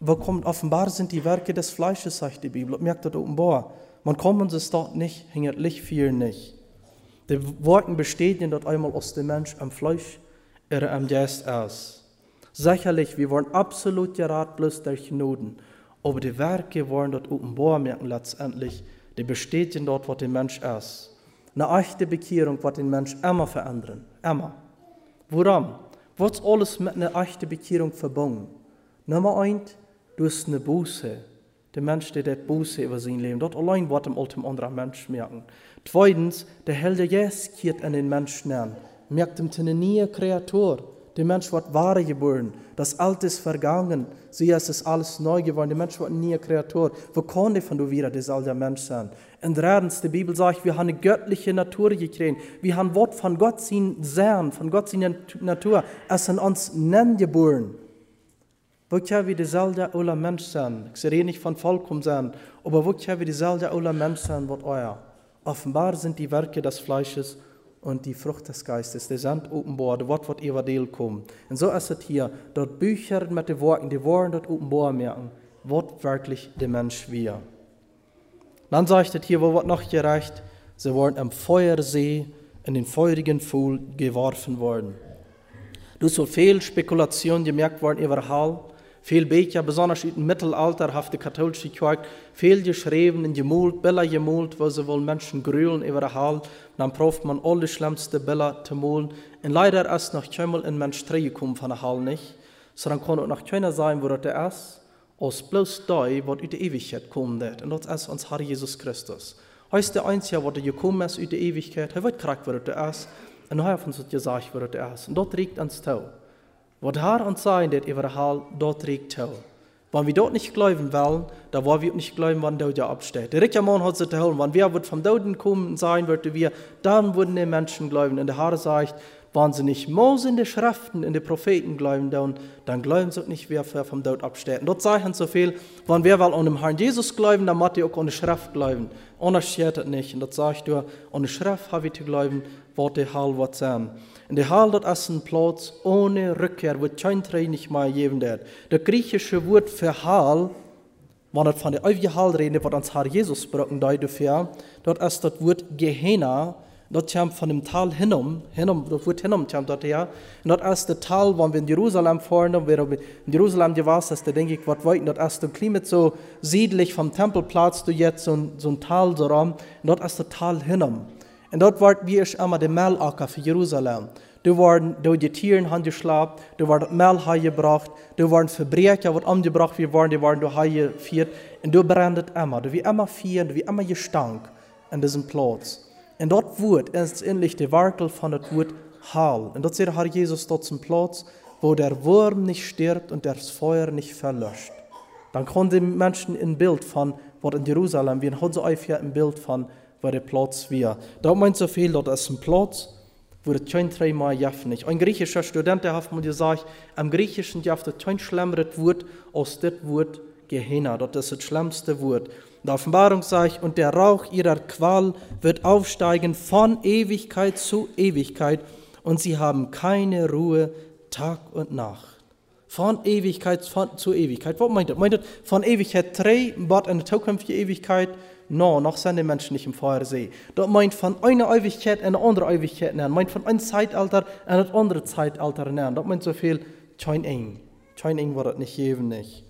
wo kommt offenbar sind die Werke des Fleisches, sagt die Bibel. Merkt das offenbar. Man kommt es dort nicht, hängt Licht viel nicht. Die Worte bestätigen dort einmal aus dem Mensch am Fleisch, er am Geist aus. Sicherlich, wir wollen absolut gerat bloß durch Noten. aber die Werke wollen dort offenbar merken letztendlich, die bestätigen dort, was der Mensch ist. Eine echte Bekehrung wird den Mensch immer verändern. Immer. Warum? Was alles mit einer echten Bekehrung verbunden? Nummer eins, du hast eine Buße. Der Mensch, der das Buße über sein Leben, dort allein wird im Ultim anderer Mensch merken. Zweitens, der Held der Jesus kehrt an den Menschen an, merkt ihm eine neue Kreatur. Der Mensch wird wahre geboren. Das Alte ist vergangen. Sie ist es alles neu geworden. Der Mensch wird eine neue Kreatur. Wo kann der von du wieder das alte Mensch sein? Und drittens, die Bibel sagt, wir haben eine göttliche Natur gekriegt. Wir haben Wort von Gott sein Sein, von Gott seine Natur. Es sind uns nennen geboren. Wo können wir dieselbe alte Mensch sein? Ich sehe nicht von vollkommen sein, aber wo können wir dieselbe alte Mensch sein, was euer? Offenbar sind die Werke des Fleisches und die Frucht des Geistes, die sind offenbar, das Wort wird evangelisch kommen. Und so ist es hier, dort Bücher mit den Worten, die Worte dort offenbar merken, wird wirklich der Mensch wir. Dann sagt es hier, wo wird noch gerecht, sie wurden im Feuersee in den feurigen Pfuhl geworfen worden. Du so viel Spekulation gemerkt worden über Viel Becher, besonders im Mittelalter, hat die katholische Kirche viel geschrieben und gemult, Bilder gemult, wo sie wohl Menschen grühlen über Hall. Dann proft man alle schlimmste Bilder zu malen. Und leider ist noch keinmal ein Mensch gekommen von der Hall nicht. So dann kann auch noch keiner sein, wo das ist, aus bloß da, wo aus der Ewigkeit kommen wird. Und das ist uns Herr Jesus Christus. Er ist der Einzige, der gekommen ist aus der Ewigkeit. Er wird gekriegt, wo das ist. Und er hat uns gesagt, wo das ist. Und dort liegt uns Tau. Wat haar ons sein, dat überall dort regt tell. Wenn wir dort nicht glauben wollen, dann wollen wir nicht glauben, wann der ja absteht. Der Richter Mann hat sich zu holen, wenn wir wird vom Toten kommen sein würde wir, dann würden die Menschen glauben. Und der Herr sagt, wenn sie nicht Mose in den Schriften, in den Propheten glauben, dann, dann glauben sie nicht, wer vom Tod absteht. Und dort sagen so viel, wenn wir an dem Herrn Jesus glauben, dann muss ihr auch an die Schrift glauben. Steht es nicht. Und dort sagt du, an die Schrift habe ich zu glauben, was der Heil wird sein. Und der Heil dort ist ein Platz ohne Rückkehr, wo kein Tränen nicht mehr geben wird. Das griechische Wort für Heil, wenn es von der Heil redet, was uns Herr Jesus dafür, dort ist das Wort Gehenna, dort kommt von dem Tal hinum, hinum, das Wort hinum kommt dort her. Und dort ist der Tal, wenn wir in Jerusalem fahren, wenn wir in Jerusalem gewesen ist, da denke ich, was weit, dort ist der Klima so südlich vom Tempelplatz, du jetzt so, so ein Tal so rum, und dort ist der Tal hinum. Und dort war wie ich einmal der Melacker für Jerusalem. Du waren, du die Tieren haben geschlafen, du waren Mehl gebracht, du waren Verbrecher, was umgebracht wir waren, die waren du geführt. Und du brandet immer, du wie immer vier, du wie immer gestank an diesem Platz. Und dort wurde endlich der Werkel von dem Wort Hall. Und dort sieht Herr Jesus dort zum Platz, wo der Wurm nicht stirbt und das Feuer nicht verlöscht. Dann konnten die Menschen ein Bild von, was in Jerusalem, wie in Hotze ein Bild von, wo der Platz wir. Da meint so viel, dort ist ein Platz, wo das kein dreimal nicht. Ein griechischer Student, der hat mir gesagt, am Griechischen jaff das kein schlimmeres Wort aus dem Wort Gehenna. Das ist das schlimmste Wort. In der Offenbarung sagt, und der Rauch ihrer Qual wird aufsteigen von Ewigkeit zu Ewigkeit und sie haben keine Ruhe Tag und Nacht. Von Ewigkeit von, zu Ewigkeit. Was meint das? Meint das von Ewigkeit drei, was eine zukünftige Ewigkeit? no, noch sind die Menschen nicht im Feuersee. Das meint von einer Ewigkeit in eine andere Ewigkeit nähern. Meint von einem Zeitalter in ein anderes Zeitalter nähern. Das meint so viel, kein eng. Kein eng war das nicht geben, nicht.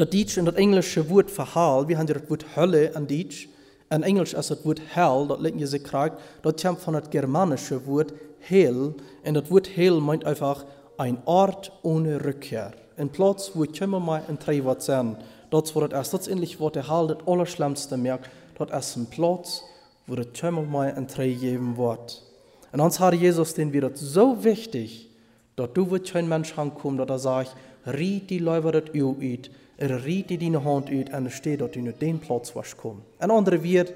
Das Deutsche und das englische Wort für Hell, wir haben das Wort Hölle an Deutsch. In Englisch ist das Wort Hell, das liegt sich kriegt, das kommt von das germanische Wort Hell. Und das Wort Hell meint einfach ein Ort ohne Rückkehr. Ein Platz, wo ich mal ein Treiber sein dort wo das ist, ähnlich wo der Hall das Allerschlimmste merkt, dort ist ein Platz, wo Tömmel mal ein Dreh geben wird. Und uns hat Jesus den wieder so wichtig, dass du wird kein Mensch ankommen, dass er sagt, riet die Leute das ut, er riet die deine Hand ut, und es steht dort in den Platz, was kommt. Ein anderer wird,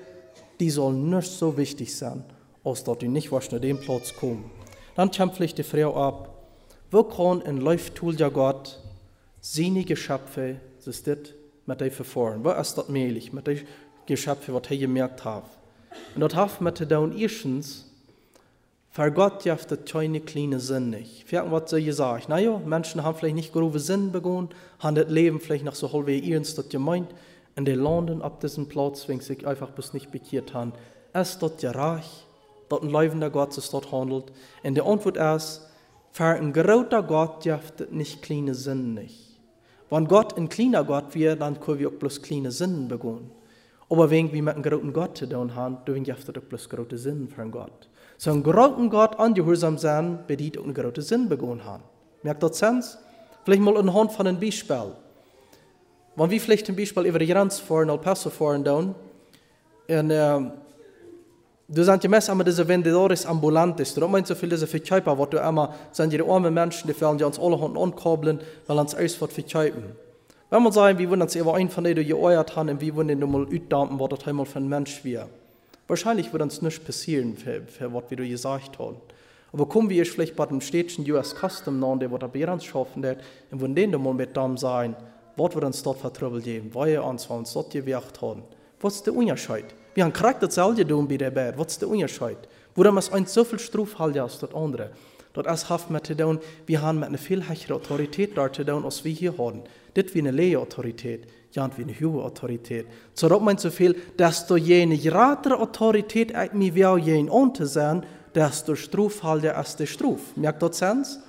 die soll nicht so wichtig sein, als dass du nicht was in den Platz kommen. Dann kämpft die Frau ab, wo kann ein Läuftool ja Gott seine Geschöpfe, das ist das, met die verfahren. Wat is dat möglich met die Geschöpfe, was hij gemerkt hat? Und dat hat met de dan erstens, für Gott jaft das keine kleine Sinn nicht. Vielleicht was so gesagt, naja, Menschen haben vielleicht nicht grobe Sinn begonnen, haben das Leben vielleicht noch so halb wie ihrens das gemeint, und die landen ab diesem Platz, wenn sie sich einfach bis nicht bekehrt haben. Es dort ja reich, dort ein lebender Gott sich dort handelt. Und die Antwort ist, für ein großer Gott jaft das nicht kleine Sinn nicht. Wenn Gott ein kleiner Gott wäre, dann können wir auch bloß kleine Sinnen begehen. Aber wenn wir mit einem großen Gott zu tun haben, dann gibt es auch bloß große Sinnen für einen Gott. So ein großen Gott angehorsam sein, bedient einen großen Sinn begehen haben. Merkt das Sens? Vielleicht mal anhand von einem Beispiel. Wenn wir vielleicht ein Beispiel über die Grenze fahren, El Paso fahren, dann, und, äh, du sind ja meist immer diese Vendedores ambulantes. Du meinst so viel diese Verkäufer, was du immer, sind die armen Menschen, die wollen die uns alle Hunden ankabeln, weil uns alles was verkaufen. Wenn man sagen, wie wollen uns über einen von denen geäuert haben, und wie wollen die mal ausdampfen, was das einmal für ein Mensch wäre. Wahrscheinlich wird uns nichts passieren, für, für was wir gesagt haben. Aber kommen wir vielleicht bei dem städtischen US Custom nach, der was bei uns schaffen wird, und wenn den mal mit dem sein, was wird uns dort für geben, weil uns, was uns dort gewirkt haben. Was ist der Unterschied? Wir haben Charakter selber tun bei der Bär. Was ist der Unterschied? Warum ist ein so viel Struf halt als das andere? Dort ist haft mit zu tun, wir haben mit einer viel höheren Autorität dort zu tun, als wir hier haben. Das wie eine Lehrautorität, ja, wie eine dort meint so viel, dass du jene gratere Autorität eigentlich mir will, jen unter sein, dass du Struf halt als der Struf. Merkt das Sens?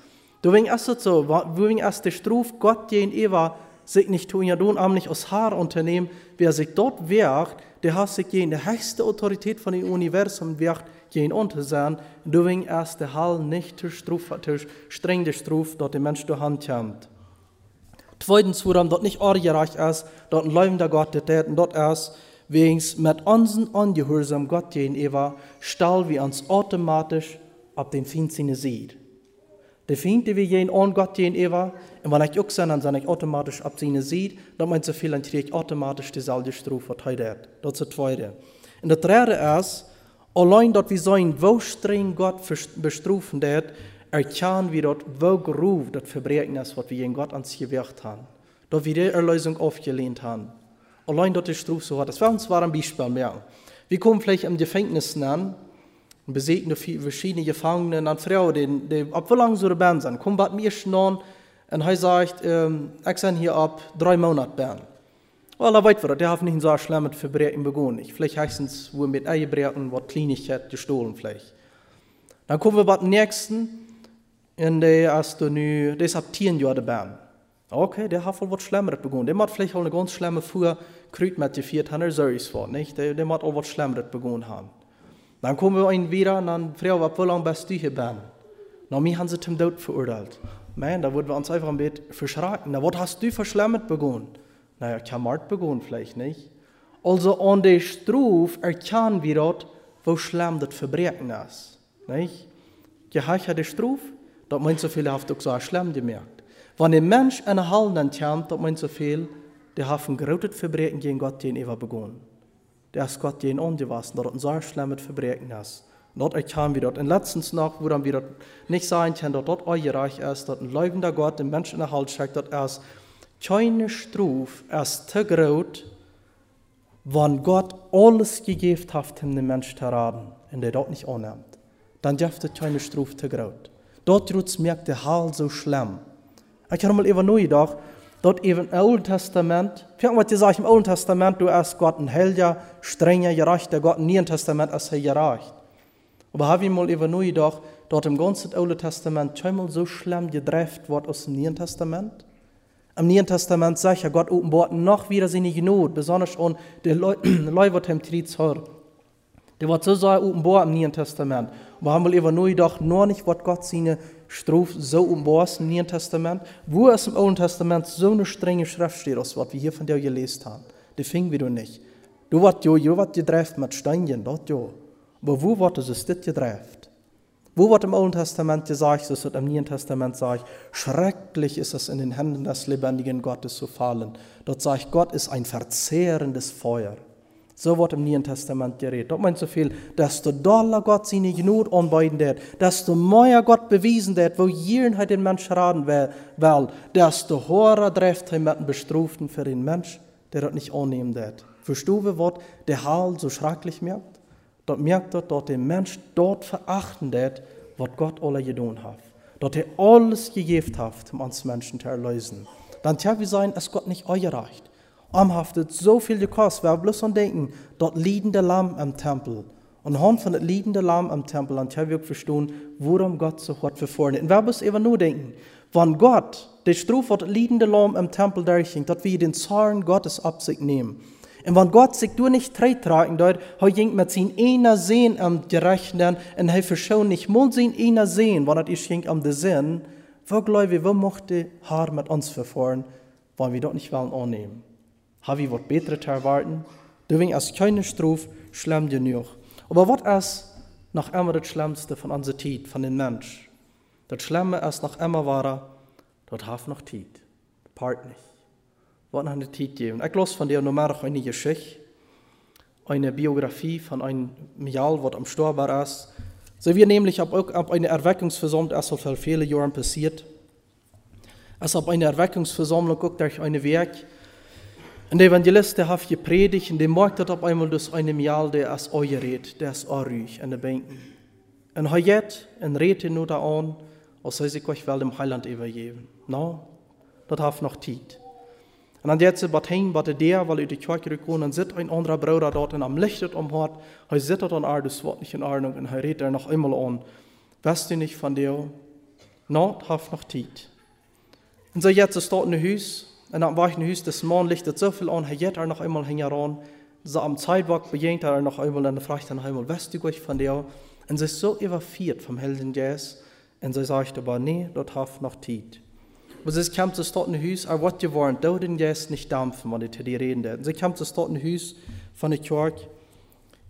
Du ist es so, wegen ist der Struf Gott jen Eva, sich nicht tun ja tun, am nicht aus Haar unternehmen, wer sich dort wirkt, der hat sich die höchste Autorität von dem Universum wirkt, gegen unter sein, du wegen erst der Hall nicht zu streng der Struf, dort der Mensch durch Hand kommt. Zweitens, woran dort nicht orgereich ist, dort ein leibender Gott, der täten dort erst, wegen mit unseren Ungehorsam Gott gegenüber, stall wie uns automatisch ab den Feind seine sieht. Der Feind, der wir jeden an Gott gegenüber, und wenn ich auch sein, dann sage ich automatisch ab seine sieht, dann meint so viel, dann kriege ich automatisch dieselbe Strophe, was hat. Das ist das Zweite. Und das Dritte ist, allein dort wir sein, wo streng Gott bestrufen wird, erkennen wir dort, wo grob das Verbrechen ist, was wir in Gott ans gewirkt haben. Dort wir die Erlösung aufgelehnt haben. Allein dort die Strophe so hat. Das wäre uns zwar ein Beispiel mehr. Wir kommen vielleicht im Gefängnis an, und besiegen verschiedene Gefangene und Frauen, die, die ab wie lange so dabei sind. Kommen bei mir schon und er sagt, ähm, ich bin hier ab drei Monaten. Well, da weet wir, der hat nicht so schlimm mit Verbrechen begonnen. Vielleicht heißt es, wo mit Eiebreten, was klinisch hat, gestohlen vielleicht. Dann kommen wir bei dem nächsten, und der ist nu, der ist ab 10 Jahren dabei. Okay, der hat wohl was Schlimmeres begonnen. Der hat vielleicht auch eine ganz schlimme Fuhr Krüt mit geführt, hat er Service vor, nicht? Der, der hat auch was Schlimmeres begonnen haben. Dann kommen wir ein wieder und dann fragen wir, wie lange bist du hier ben? Na, mir haben sie zum Tod verurteilt. Man, da würden wir uns einfach ein bisschen verschrecken. Na, was hast du für Schlimmet begonnen? Naja, ich habe Mord begonnen, vielleicht nicht. Also an der Struf erkennen wir dort, wo schlimm das Verbrechen ist. Nicht? Geheicherte Struf, dort meint so viel, haft so schlimm gemerkt. Wenn ein Mensch eine Hallen entfernt, dort meint so viel, der hat ein großes Verbrechen gegen Gott gegenüber begonnen der ist Gott den angewassen, dort ein so schlimmes Verbrechen ist. Dort erkennen wir dort. Und letztens noch, wo dann wir dort nicht sagen können, dort dort euer Reich ist, dort ein leibender Gott, den Menschen in der Halt schickt, dort ist keine Struf, ist zu groß, wenn Gott alles gegeben hat, um den Menschen zu raten, und der dort nicht annimmt. Dann dürfte keine Struf zu groß. Dort merkt der Halt so schlimm. Ich habe mal über neu gedacht, dort even im Alten Testament, fängt was gesagt im Alten Testament, du hast Gott ein heiliger, strenger, gerechter Gott, im Neuen Testament ist er gerecht. Aber habe ich mal even nur gedacht, dort im ganzen Alten Testament schon so schlimm gedreft wird aus dem Neuen Testament? Im Neuen Testament sagt ja Gott offenbart noch wieder seine Not, besonders an die Leute, die ihm Wird so sehr offenbart im Neuen Testament. Wir haben even nur gedacht, nur nicht, was Gott seine Strof so umbost im Neuen Testament, wo es im Alten Testament so eine strenge Schrift steht, als was wir hier von dir gelesen haben. Das fing wir nicht. Du wat jo, jo wat gedreift mit Steinen, dort jo. Aber wo wird es dit gedreift? Wo wird im Alten Testament gesagt, es wird im Neuen Testament sagt, schrecklich ist es in den Händen des lebendigen Gottes zu fallen. Dort sagt Gott ist ein verzehrendes Feuer. So wird im Neuen Testament geredet. Dort meint so viel, dass der doller Gott seine Gnut anbeiden wird, dass der mehr Gott bewiesen wird, wo jeden den Mensch raten will, dass der Horror trifft mit dem Bestruften für den Mensch, der das nicht annehmen wird. Verstehst du, was der Hall so schrecklich merkt? Dort merkt er, dass der Mensch dort verachten wird, was Gott alle getan hat. Dort er alles gegeben hat, um uns Menschen zu erlösen. Dann tja, wir sein, es Gott nicht euer reicht amhaftet so viel gekostet. Wir bloß an denken, dort liegende Lamm am Tempel. Und anhand von dem liegenden Lamm am Tempel, dann können wir verstehen, worum Gott so hat verfahren. Und wir müssen eben nur denken, wenn Gott Die Struf wird liedende Lamm im Tempel durchging, dass wir den Zorn Gottes ab sich nehmen. Und wenn Gott sich du nicht tragen dort, er ging mit sein einer sehen am Gerechnen, und er verschont nicht mal sein einer sehen, wenn er ich ging am Sinn, wo glaube ich, wo mochte Haar mit uns verfahren, wenn wir dort nicht wollen annehmen. Haben wir was Besseres zu erwarten? Du als keine Struf, schlimm genug. Aber was ist noch immer das Schlimmste von unserer Zeit, von den Menschen? Das Schlimme ist noch immer war, dort hat noch Zeit. Part nicht. Was noch eine Zeit geben. Ich los von dir noch eine Geschichte, eine Biografie von einem Mial, was am Storbar ist. So wie nämlich ab, ab eine Erweckungsversammlung erst vor viele Jahren passiert. Als ab eine Erweckungsversammlung guckt durch eine Werk, und der Evangelist, der hat gepredigt, und der merkt das auf einmal durch einem Jahr, der ist euer Red, der ist ruhig in den Bänken. Und er jetzt, und redet nur da an, als sich euch wel dem Heiland übergeben. No, das hat noch Zeit. Und dann jetzt bat heen, bat der, weil die Kirche gekommen und sitzt ein anderer Bruder dort und am Lichtet um hat, er sitzt an Art, das Wort nicht in Ordnung, und er redet er noch einmal an. Weißt du nicht von dir? No, das hat noch Zeit. Und so jetzt ist dort ein Haus, und dann war ich ein Haus, das Mann lichtet so viel an, er noch einmal heran, so am Zeitwag begegnet er noch einmal, und dann fragt noch einmal, weißt du euch von dir? Und sie ist so überführt vom Helden Jesus, und sie sagt aber, nee, dort hat noch Zeit. Und sie kam zu dort ein Haus, er wollte geworden, da den Jesus nicht dampfen, wenn ich zu dir reden. Sie kam zu dort ein Haus von der Kirche,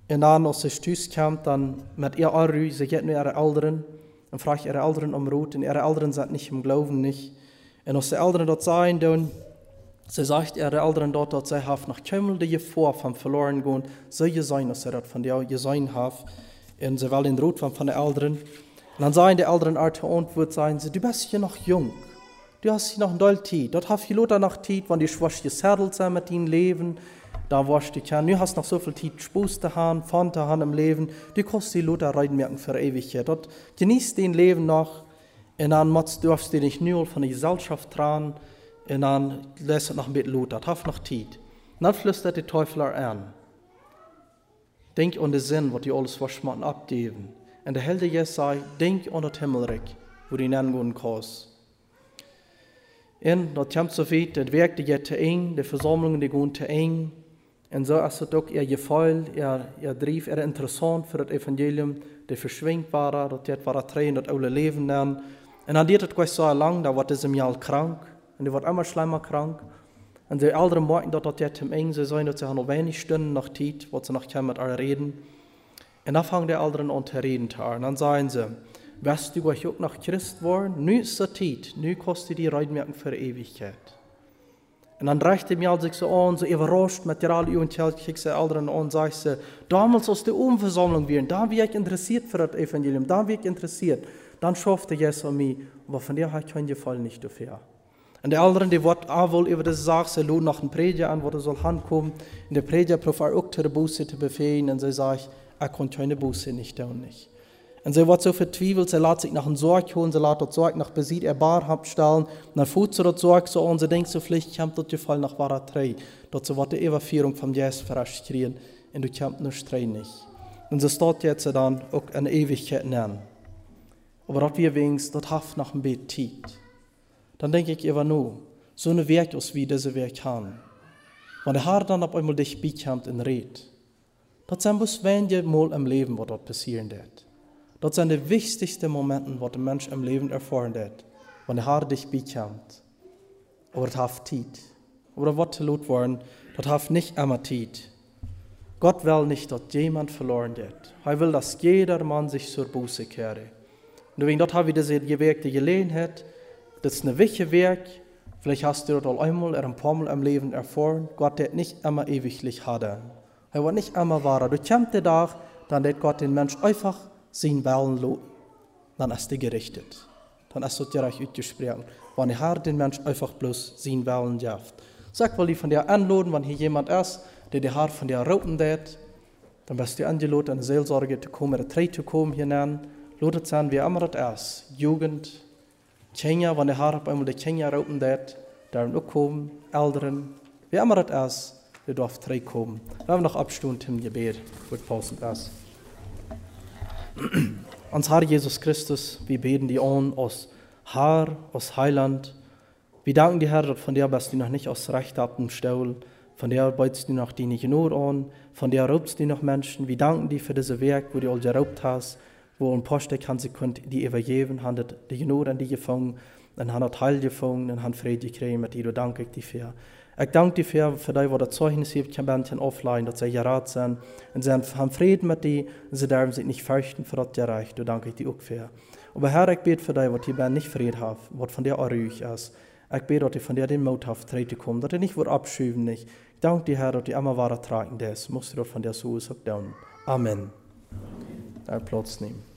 und dann, als sie Haus kam, dann mit ihr Arru, sie geht nur ihre Eltern, und fragt ihre Eltern um Rot, und ihre Eltern sind nicht im Glauben nicht. Und als die Eltern dort sagen, dann, Sie sagt ihre Eltern dort, dass sie haben noch keinmal die vor vom verloren gehen, so je sein, dass sie das von dir gesehen haben. Und sie wollen den Rot von den Eltern. Und dann sagen die Eltern Arte Antwort, sagen sie, du bist hier noch jung. Du hast hier noch ein doll Zeit. Dort hast du Lothar noch Zeit, wenn die schwasch gesettelt sind mit deinem Leben. Da warst du ja, du hast noch so viel Zeit, Spaß zu haben, Fun zu haben im Leben. Du kannst die Lothar reinmerken für Ewigkeit. Dort genießt dein Leben noch. Und dann darfst du dich nur von der Gesellschaft tragen. Und dann lässt es noch Lothar. Das hat noch Zeit. Und dann flüstert der Teufel an. Denk an den Sinn, was die alles verschmatten abgeben. Und der Helde sagt, denk an das Himmelreich, wo die nennen kannst. Und das kommt so weit, das Werk, geht zu eng, die Versammlungen, die gehen zu eng. Und so ist es auch ihr Gefall, ihr, ihr Drief, ihr interessant für das Evangelium, die verschwingt war, das jetzt war Tränen, das alte Leben nennen. Und dann geht es so lang, da wird es im Jahr krank. Und die wird immer schlimmer krank. Und die Eltern merken, dass das jetzt im Eng sein, dass sie noch wenig Stunden noch Zeit, wo sie noch mit alle reden. Und dann fangen die Eltern an zu reden. Und dann sagen sie, wirst du euch auch noch Christ worden? Nu ist es Zeit, nu kostet die Reitmerken für Ewigkeit. Und dann reichte mir sich so an, so überrascht mit der alle und kiegt sie Eltern an und sagt sie, damals aus der Umversammlung werden, da war ich interessiert für das Evangelium, da war ich interessiert. Dann schaffte Jesus an mich, aber von dir hat kein Gefallen nicht dafür. Und die anderen, die wird auch wohl über das sagen, sie lohnt nach dem Prediger an, wo er soll ankommen. Und der Prediger probiert auch zur Buße zu befehlen. Und sie sagt, er kann keine Buße nicht tun, nicht. Und sie wird so vertwiebelt, sie lässt sich nach einem Sorg holen, sie lässt dort Sorg nach Besit er Barhab stellen. Und dann fuhrt sie dort Sorg so an, sie denkt so, vielleicht kommt dort Fall nach Wara 3. Dort wird die Überführung vom Jesus verraschtkriegen. Und du kommst nur streng nicht. Und sie steht jetzt dann auch eine Ewigkeit nennen. Aber dort wir wenigstens, dort haft nach dem Bett Zeit dann denke ich immer nur, so eine Werk aus wie diese Werk. Wenn der Herr dann auf einmal dich bekommt und redet, das sind bloß wenige Mal im Leben, was dort passieren wird. Das sind die wichtigsten Momente, was der Mensch im Leben erfahren wird, wenn der Herr dich bekommt. Aber das hat Zeit. Oder was zu laut worden, das hat nicht immer Zeit. Gott will nicht, dass jemand verloren wird. Er will, dass jeder Mann sich zur Buße kehre. Und deswegen dort haben wir diese gewirkte Gelegenheit, das ist ein wichtiges Werk. Vielleicht hast du das einmal oder ein paar Mal im Leben erfahren. Gott wird nicht immer ewiglich haben. Er wird nicht immer wahr. Du kommst der Tag, dann wird Gott den Mensch einfach Wellen loten. Dann ist er gerichtet. Dann ist er direkt ausgesprochen. Wenn Herr den Mensch einfach bloß sein Wellen jaft. Sag mal, die von dir anladen, wenn hier jemand ist, der die Herr von dir roten wird, dann bist du angeladen, eine Seelsorge zu kommen, eine Dreh zu kommen hinein. Lodet sein, wie immer das ist. Jugend, Kenya, wanneer haar op eenmaal de Kenya roepen dat, daar ook komen, Elderen, wie immer das ist, wir dürfen terugkommen. Wir haben noch Abstund im Gebet, wo passend ist. Ans Herr Jesus Christus, wir beten die an aus Herr, aus Heiland, Wir danken dir, Herr, von der bist du noch nicht aus Recht ab dem Stuhl, von der beutest du noch die nicht nur an, von der raubst du noch Menschen. Wir danken dir für dieses Werk, wo du all geraubt hast, wo ein Poste kann sie könnt die übergeben, haben die genug an die gefangen, und haben Teil gefangen, und haben Friede gekriegt, mit dir danke ich dir für. Ich danke dir für, für die, wo das Zeugnis gibt, kann Bändchen offline, dass sie gerat sind, und sie haben Frieden mit dir, und sie dürfen sich nicht fürchten für das Gerecht, du danke ich dir auch für. Aber Herr, ich bete für die, was die Band nicht haben, was von dir auch ruhig ist. Ich bete, dass die von dir den Mut haft treten kommen, dass die nicht wird abschieben, nicht. Ich danke dir, Herr, dass die immer wahre tragen, das musst du von dir so sagen. Amen. Der Platz nehmen.